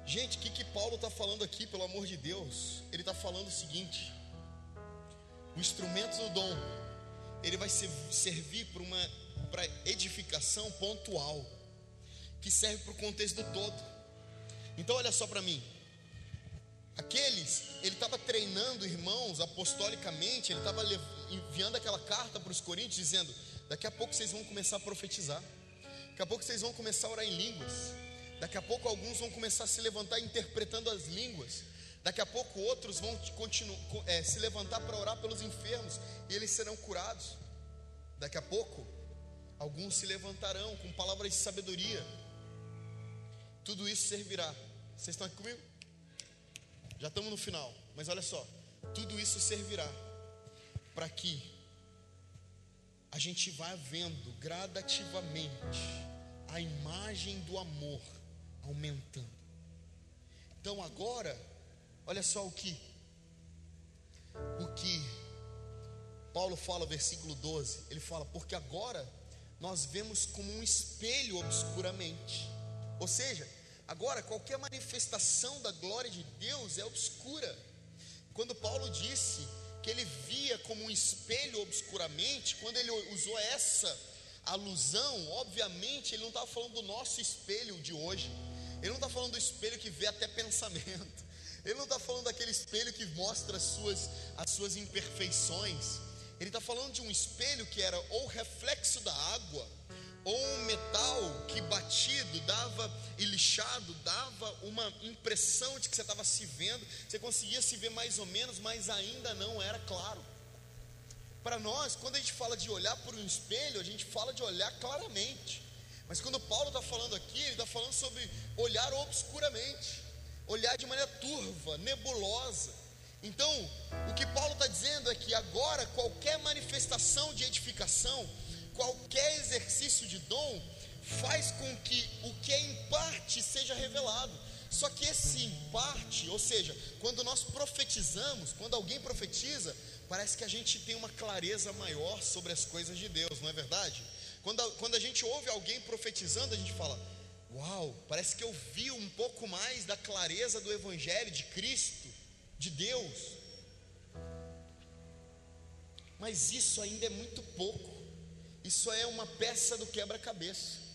Gente, o que, que Paulo está falando aqui, pelo amor de Deus? Ele está falando o seguinte: o instrumento do dom, ele vai ser, servir para uma para edificação pontual. que serve para o contexto do todo. Então, olha só para mim. Aqueles, ele estava treinando irmãos apostolicamente, ele estava enviando aquela carta para os coríntios, dizendo: daqui a pouco vocês vão começar a profetizar, daqui a pouco vocês vão começar a orar em línguas, daqui a pouco alguns vão começar a se levantar interpretando as línguas, daqui a pouco outros vão é, se levantar para orar pelos enfermos e eles serão curados, daqui a pouco alguns se levantarão com palavras de sabedoria, tudo isso servirá. Vocês estão aqui comigo? Já estamos no final, mas olha só, tudo isso servirá para que a gente vá vendo gradativamente a imagem do amor aumentando. Então agora, olha só o que o que Paulo fala, versículo 12, ele fala: "Porque agora nós vemos como um espelho obscuramente". Ou seja, Agora, qualquer manifestação da glória de Deus é obscura. Quando Paulo disse que ele via como um espelho obscuramente, quando ele usou essa alusão, obviamente ele não estava falando do nosso espelho de hoje. Ele não está falando do espelho que vê até pensamento. Ele não está falando daquele espelho que mostra as suas, as suas imperfeições. Ele está falando de um espelho que era ou reflexo da água, lixado dava uma impressão de que você estava se vendo, você conseguia se ver mais ou menos, mas ainda não era claro. Para nós, quando a gente fala de olhar por um espelho, a gente fala de olhar claramente. Mas quando Paulo está falando aqui, ele está falando sobre olhar obscuramente, olhar de maneira turva, nebulosa. Então, o que Paulo está dizendo é que agora qualquer manifestação de edificação, qualquer exercício de dom faz com que o que é em parte seja revelado. Só que esse em parte, ou seja, quando nós profetizamos, quando alguém profetiza, parece que a gente tem uma clareza maior sobre as coisas de Deus, não é verdade? Quando a, quando a gente ouve alguém profetizando, a gente fala: Uau, parece que eu vi um pouco mais da clareza do Evangelho de Cristo, de Deus. Mas isso ainda é muito pouco. Isso é uma peça do quebra-cabeça.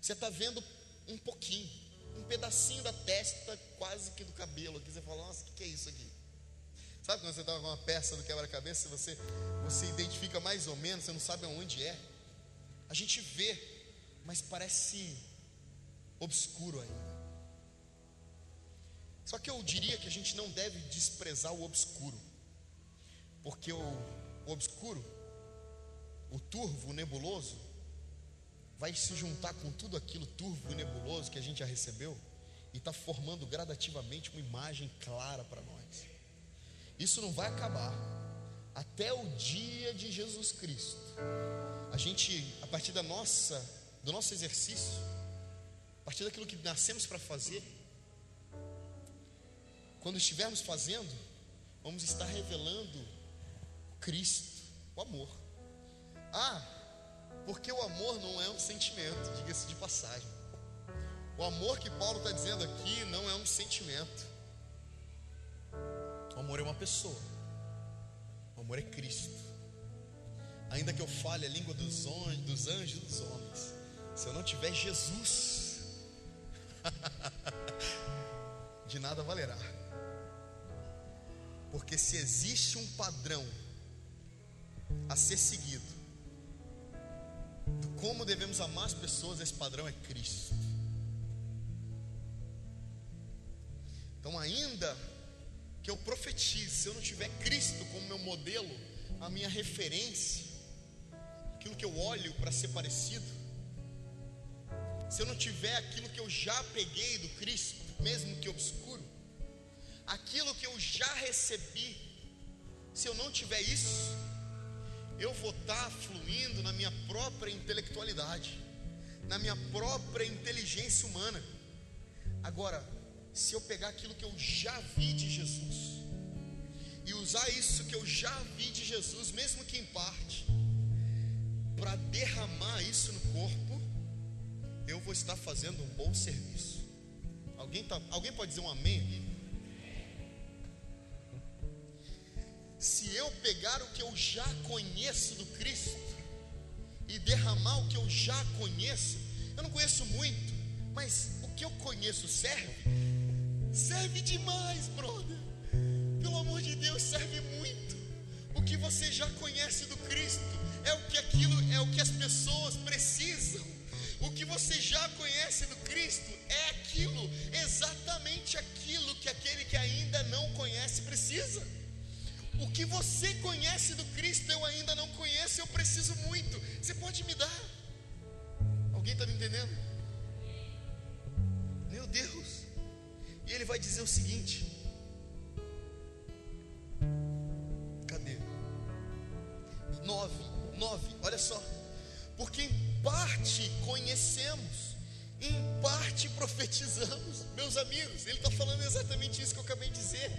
Você está vendo um pouquinho, um pedacinho da testa, quase que do cabelo. Aqui você fala, nossa, o que, que é isso aqui? Sabe quando você está com uma peça do quebra-cabeça, você, você identifica mais ou menos, você não sabe aonde é. A gente vê, mas parece obscuro ainda. Só que eu diria que a gente não deve desprezar o obscuro, porque o, o obscuro o turvo, o nebuloso, vai se juntar com tudo aquilo turvo e nebuloso que a gente já recebeu e está formando gradativamente uma imagem clara para nós. Isso não vai acabar até o dia de Jesus Cristo. A gente, a partir da nossa, do nosso exercício, a partir daquilo que nascemos para fazer, quando estivermos fazendo, vamos estar revelando Cristo, o amor. Ah, porque o amor não é um sentimento, diga-se de passagem. O amor que Paulo está dizendo aqui não é um sentimento. O amor é uma pessoa. O amor é Cristo. Ainda que eu fale a língua dos, dos anjos e dos homens, se eu não tiver Jesus, [laughs] de nada valerá. Porque se existe um padrão a ser seguido, como devemos amar as pessoas, esse padrão é Cristo. Então, ainda que eu profetize, se eu não tiver Cristo como meu modelo, a minha referência, aquilo que eu olho para ser parecido, se eu não tiver aquilo que eu já peguei do Cristo, mesmo que obscuro, aquilo que eu já recebi, se eu não tiver isso, eu vou estar fluindo na minha própria intelectualidade, na minha própria inteligência humana. Agora, se eu pegar aquilo que eu já vi de Jesus e usar isso que eu já vi de Jesus, mesmo que em parte, para derramar isso no corpo, eu vou estar fazendo um bom serviço. Alguém, tá, alguém pode dizer um amém aqui? Se eu pegar o que eu já conheço do Cristo e derramar o que eu já conheço, eu não conheço muito, Mas o que eu conheço serve? Serve demais, brother. Pelo amor de Deus, serve muito. O que você já conhece do Cristo é o que aquilo é o que as pessoas precisam. O que você já conhece do Cristo é aquilo, exatamente aquilo que aquele que ainda não conhece precisa. O que você conhece do Cristo eu ainda não conheço, eu preciso muito. Você pode me dar? Alguém está me entendendo? Meu Deus. E ele vai dizer o seguinte: Cadê? Nove, nove, olha só. Porque em parte conhecemos, em parte profetizamos. Meus amigos, ele está falando exatamente isso que eu acabei de dizer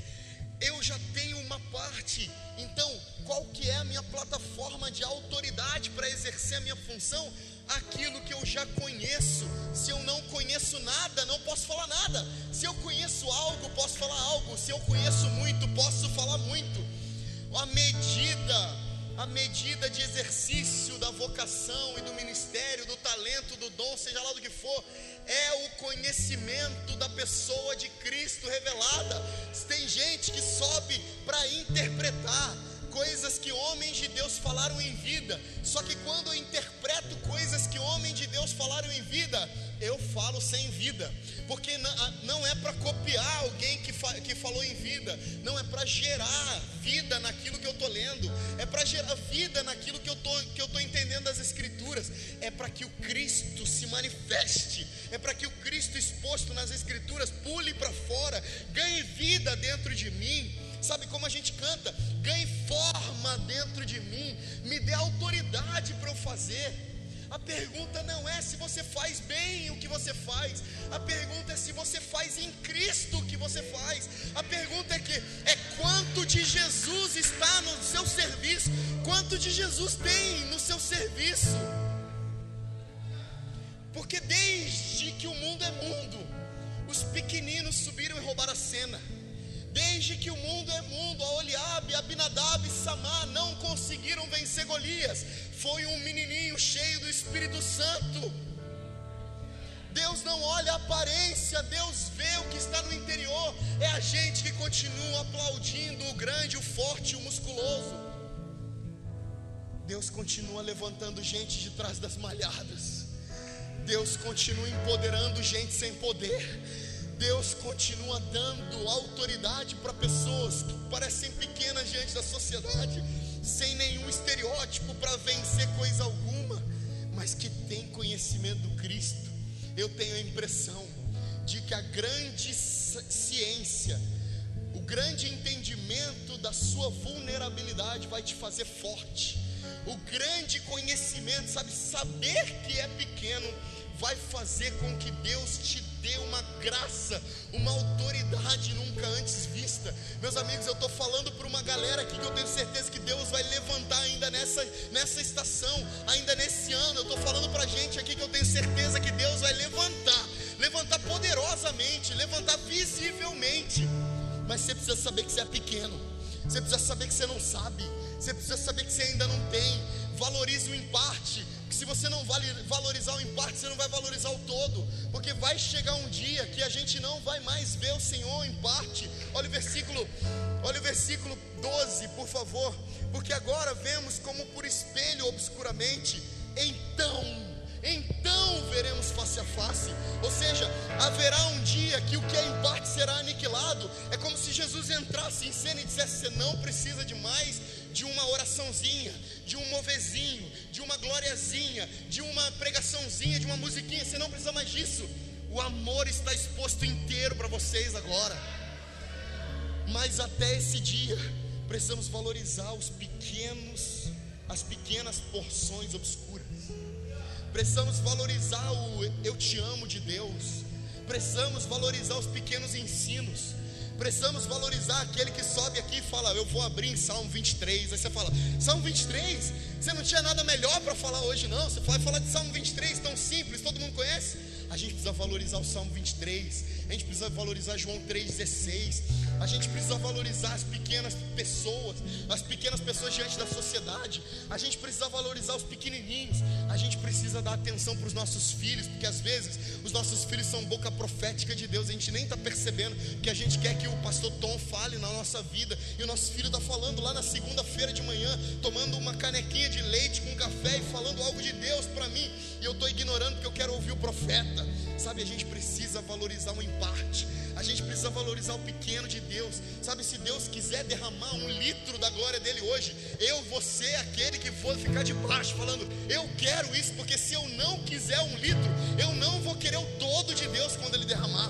eu já tenho uma parte. Então, qual que é a minha plataforma de autoridade para exercer a minha função? Aquilo que eu já conheço. Se eu não conheço nada, não posso falar nada. Se eu conheço algo, posso falar algo. Se eu conheço muito, posso falar muito. A medida, a medida de exercício da vocação e do ministério, do talento, do dom, seja lá do que for, é o conhecimento da pessoa de Cristo revelada. Tem gente que sobe para interpretar coisas que homens de Deus falaram em vida. Só que quando eu interpreto coisas que homens de Deus falaram em vida, eu falo sem vida, porque não é para copiar alguém que, fa, que falou em vida, não é para gerar vida naquilo que eu estou lendo, é para gerar vida naquilo que eu tô, que eu estou entendendo das Escrituras, é para que o Cristo se manifeste, é para que o Cristo exposto nas Escrituras pule para fora, ganhe vida dentro de mim. Sabe como a gente canta? Ganhe forma dentro de mim, me dê autoridade para eu fazer. A pergunta não é se você faz bem o que você faz. A pergunta é se você faz em Cristo o que você faz. A pergunta é que é quanto de Jesus está no seu serviço? Quanto de Jesus tem no seu serviço? Porque desde que o mundo é mundo, os pequeninos subiram e roubaram a cena. Desde que o mundo é mundo, a Oliabe, Abinadab e Samar não conseguiram vencer Golias. Foi um menininho cheio do Espírito Santo. Deus não olha a aparência, Deus vê o que está no interior. É a gente que continua aplaudindo o grande, o forte, o musculoso. Deus continua levantando gente de trás das malhadas. Deus continua empoderando gente sem poder. Deus continua dando autoridade para pessoas que parecem pequenas diante da sociedade, sem nenhum estereótipo para vencer coisa alguma, mas que tem conhecimento do Cristo. Eu tenho a impressão de que a grande ciência, o grande entendimento da sua vulnerabilidade vai te fazer forte. O grande conhecimento, sabe, saber que é pequeno, vai fazer com que Deus te dê uma graça, uma autoridade nunca antes vista. Meus amigos, eu estou falando para uma galera aqui que eu tenho certeza que Deus vai levantar ainda nessa, nessa estação, ainda nesse ano. Eu estou falando para gente aqui que eu tenho certeza que Deus vai levantar, levantar poderosamente, levantar visivelmente. Mas você precisa saber que você é pequeno, você precisa saber que você não sabe, você precisa saber que você ainda não tem. Valorize o em parte, que se você não valorizar o em parte, você não vai valorizar o todo, porque vai chegar um dia que a gente não vai mais ver o Senhor em parte. Olha o versículo, olha o versículo 12, por favor, porque agora vemos como por espelho obscuramente, então então veremos face a face. Ou seja, haverá um dia que o que é em parte será aniquilado. É como se Jesus entrasse em cena e dissesse: Você não precisa de mais de uma oraçãozinha, de um movezinho, de uma gloriazinha, de uma pregaçãozinha, de uma musiquinha. Você não precisa mais disso. O amor está exposto inteiro para vocês agora. Mas até esse dia, precisamos valorizar os pequenos, as pequenas porções obscuras. Precisamos valorizar o eu te amo de Deus. Precisamos valorizar os pequenos ensinos. Precisamos valorizar aquele que sobe aqui e fala: Eu vou abrir em Salmo 23. Aí você fala: Salmo 23? Você não tinha nada melhor para falar hoje, não? Você vai falar de Salmo 23, tão simples, todo mundo conhece? A gente precisa valorizar o Salmo 23. A gente precisa valorizar João 3,16. A gente precisa valorizar as pequenas pessoas, as pequenas pessoas diante da sociedade. A gente precisa valorizar os pequenininhos. A gente precisa dar atenção para os nossos filhos, porque às vezes os nossos filhos são boca profética de Deus. A gente nem está percebendo que a gente quer que o pastor Tom fale na nossa vida. E o nosso filho está falando lá na segunda-feira de manhã, tomando uma canequinha de leite com café e falando algo de Deus para mim. E eu estou ignorando porque eu quero ouvir o profeta. Sabe, a gente precisa valorizar o empate. A gente precisa valorizar o pequeno de Deus. Sabe, se Deus quiser derramar um litro da glória dele hoje, eu vou ser aquele que for ficar de baixo, falando, eu quero isso, porque se eu não quiser um litro, eu não vou querer o todo de Deus quando ele derramar.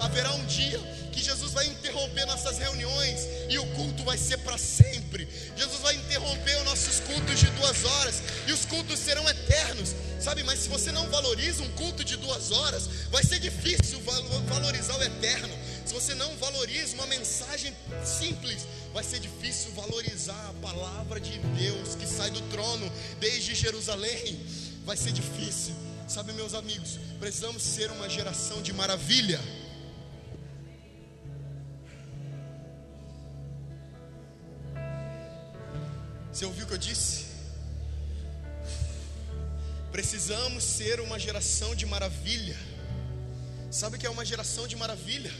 Haverá um dia que Jesus vai interromper nossas reuniões e o culto vai ser para sempre. Jesus vai interromper os nossos cultos de duas horas e os cultos serão eternos, sabe? Mas se você não valoriza um culto de duas horas, vai ser difícil valorizar o eterno. Se você não valoriza uma mensagem simples, vai ser difícil valorizar a palavra de Deus que sai do trono desde Jerusalém. Vai ser difícil. Sabe, meus amigos, precisamos ser uma geração de maravilha. Você ouviu o que eu disse? Precisamos ser uma geração de maravilha. Sabe o que é uma geração de maravilha?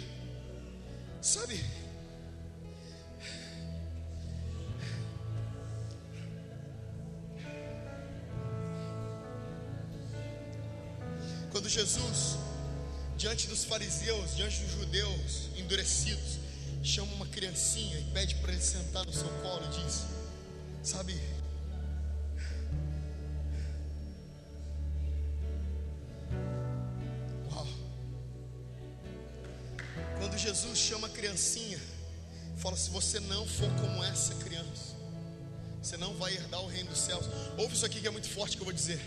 Sabe? Quando Jesus, diante dos fariseus, diante dos judeus endurecidos, chama uma criancinha e pede para ele sentar no seu colo e diz: Sabe? Chama a criancinha, fala: se você não for como essa criança, você não vai herdar o reino dos céus. Ouve isso aqui que é muito forte que eu vou dizer.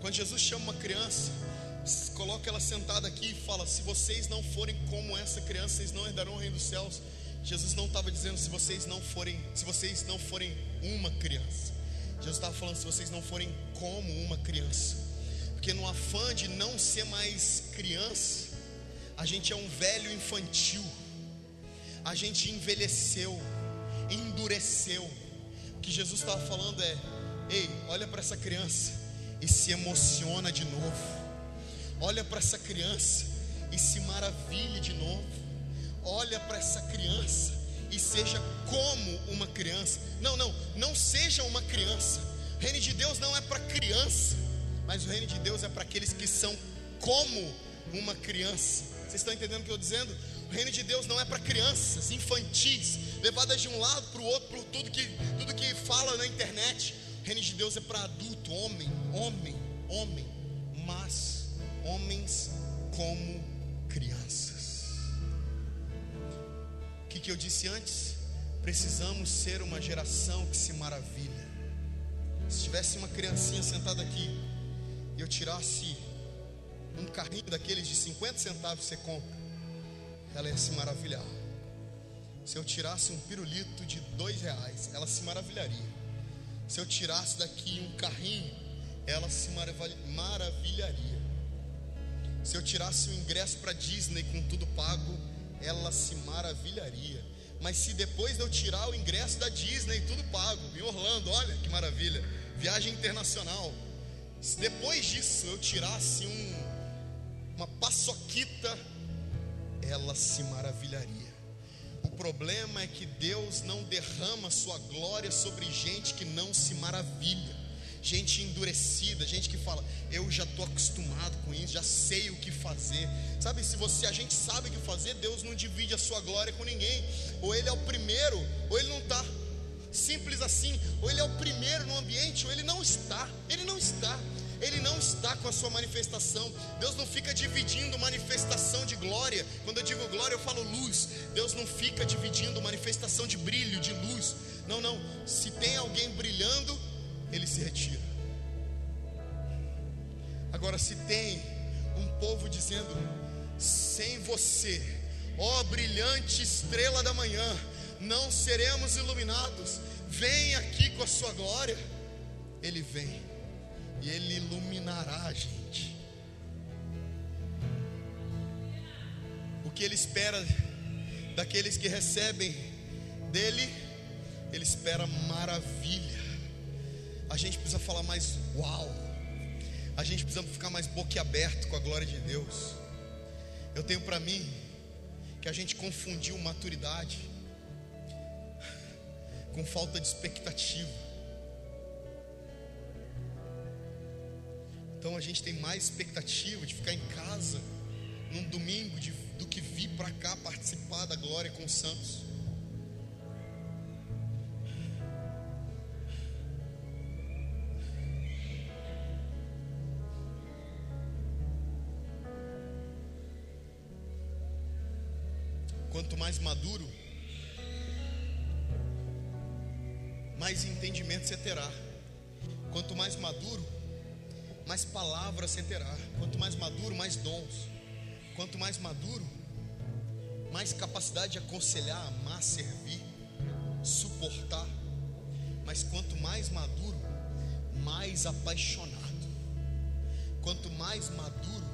Quando Jesus chama uma criança, coloca ela sentada aqui e fala: se vocês não forem como essa criança, vocês não herdarão o reino dos céus. Jesus não estava dizendo se vocês não forem, se vocês não forem uma criança. Jesus estava falando se vocês não forem como uma criança. Porque no afã de não ser mais criança, a gente é um velho infantil. A gente envelheceu, endureceu. O que Jesus estava falando é: ei, olha para essa criança e se emociona de novo. Olha para essa criança e se maravilhe de novo olha para essa criança e seja como uma criança. Não, não, não seja uma criança. O reino de Deus não é para criança, mas o reino de Deus é para aqueles que são como uma criança. Vocês estão entendendo o que eu estou dizendo? O reino de Deus não é para crianças infantis, levadas de um lado para o outro, por tudo que, tudo que fala na internet. O reino de Deus é para adulto, homem, homem, homem, mas homens como crianças que, que eu disse antes? Precisamos ser uma geração que se maravilha. Se tivesse uma criancinha sentada aqui e eu tirasse um carrinho daqueles de 50 centavos que você compra, ela ia se maravilhar. Se eu tirasse um pirulito de dois reais, ela se maravilharia. Se eu tirasse daqui um carrinho, ela se maravilharia. Se eu tirasse um ingresso para Disney com tudo pago, ela se maravilharia. Mas se depois de eu tirar o ingresso da Disney, tudo pago, em Orlando, olha que maravilha, viagem internacional. Se depois disso eu tirasse um, uma paçoquita, ela se maravilharia. O problema é que Deus não derrama sua glória sobre gente que não se maravilha gente endurecida, gente que fala, eu já estou acostumado com isso, já sei o que fazer. Sabe, se você a gente sabe o que fazer, Deus não divide a sua glória com ninguém. Ou ele é o primeiro, ou ele não está. Simples assim, ou ele é o primeiro no ambiente, ou ele não está. Ele não está. Ele não está com a sua manifestação. Deus não fica dividindo manifestação de glória. Quando eu digo glória, eu falo luz. Deus não fica dividindo manifestação de brilho, de luz. Não, não. Se tem alguém brilhando, ele se retira. Agora, se tem um povo dizendo: sem você, ó brilhante estrela da manhã, não seremos iluminados, vem aqui com a sua glória. Ele vem e ele iluminará a gente. O que ele espera daqueles que recebem dele, ele espera maravilha. A gente precisa falar mais uau. A gente precisa ficar mais boquiaberto com a glória de Deus. Eu tenho para mim que a gente confundiu maturidade com falta de expectativa. Então a gente tem mais expectativa de ficar em casa num domingo de, do que vir para cá participar da glória com os santos. Quanto mais maduro, mais entendimento você terá. Quanto mais maduro, mais palavras você terá. Quanto mais maduro, mais dons. Quanto mais maduro, mais capacidade de aconselhar, amar, servir, suportar. Mas quanto mais maduro, mais apaixonado. Quanto mais maduro,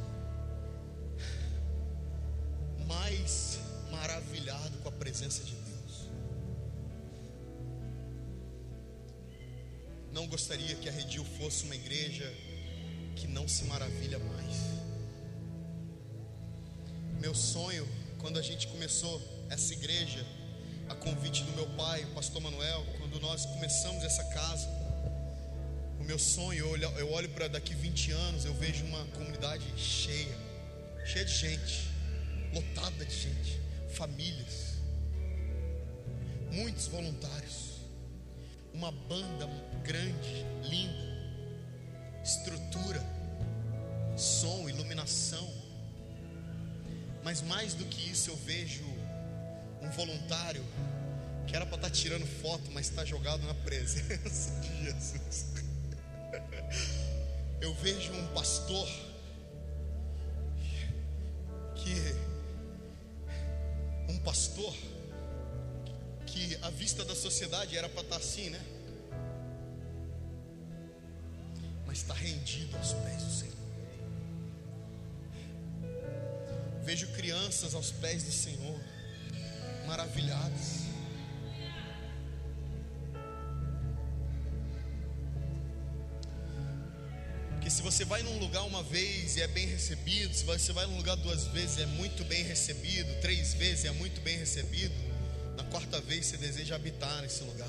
mais maravilhado com a presença de Deus. Não gostaria que a Redil fosse uma igreja que não se maravilha mais. Meu sonho, quando a gente começou essa igreja, a convite do meu pai, o pastor Manuel, quando nós começamos essa casa, o meu sonho, eu olho, para daqui 20 anos, eu vejo uma comunidade cheia, cheia de gente, lotada de gente, famílias, muitos voluntários, uma banda grande, linda, estrutura, som, iluminação, mas mais do que isso, eu vejo um voluntário que era para estar tá tirando foto, mas está jogado na presença de Jesus. Eu vejo um pastor que um pastor que a vista da sociedade era para estar tá assim, né? Mas está rendido aos pés do Senhor. Vejo crianças aos pés do Senhor, maravilhadas. Porque se você vai num lugar uma vez e é bem recebido, se você vai num lugar duas vezes é muito bem recebido, três vezes é muito bem recebido, na quarta vez você deseja habitar nesse lugar.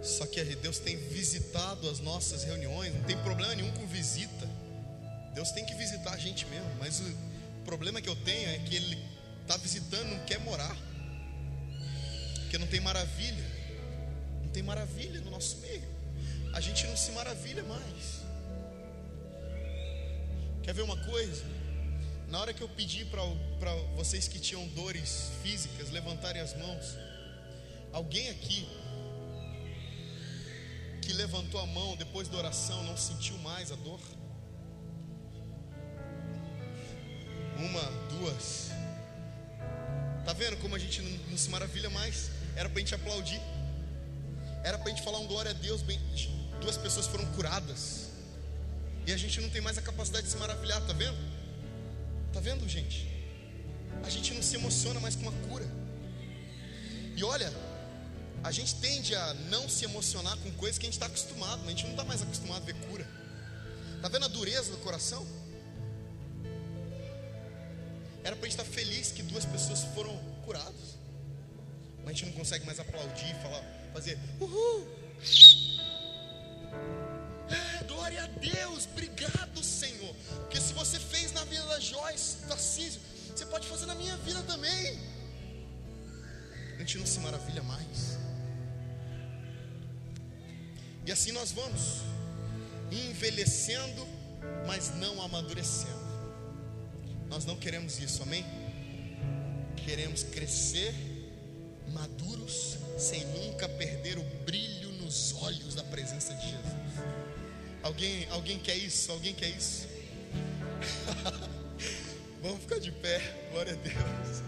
Só que Deus tem visitado as nossas reuniões, não tem problema nenhum com visita. Deus tem que visitar a gente mesmo, mas o o problema que eu tenho é que ele está visitando, não quer morar. Porque não tem maravilha. Não tem maravilha no nosso meio. A gente não se maravilha mais. Quer ver uma coisa? Na hora que eu pedi para vocês que tinham dores físicas levantarem as mãos, alguém aqui que levantou a mão depois da oração não sentiu mais a dor? Uma, duas. Tá vendo como a gente não, não se maravilha mais? Era para a gente aplaudir. Era para a gente falar um glória a Deus. Bem, duas pessoas foram curadas. E a gente não tem mais a capacidade de se maravilhar, tá vendo? Tá vendo, gente? A gente não se emociona mais com uma cura. E olha, a gente tende a não se emocionar com coisas que a gente está acostumado. A gente não está mais acostumado a ver cura. Tá vendo a dureza do coração? Era para a gente estar feliz que duas pessoas foram curadas. Mas a gente não consegue mais aplaudir, falar, fazer uhul. É, glória a Deus, obrigado Senhor. Porque se você fez na vida da Joyce, Tarcísio, você pode fazer na minha vida também. A gente não se maravilha mais. E assim nós vamos envelhecendo, mas não amadurecendo. Nós não queremos isso, amém? Queremos crescer maduros, sem nunca perder o brilho nos olhos da presença de Jesus. Alguém, alguém quer isso? Alguém quer isso? [laughs] Vamos ficar de pé, glória a Deus.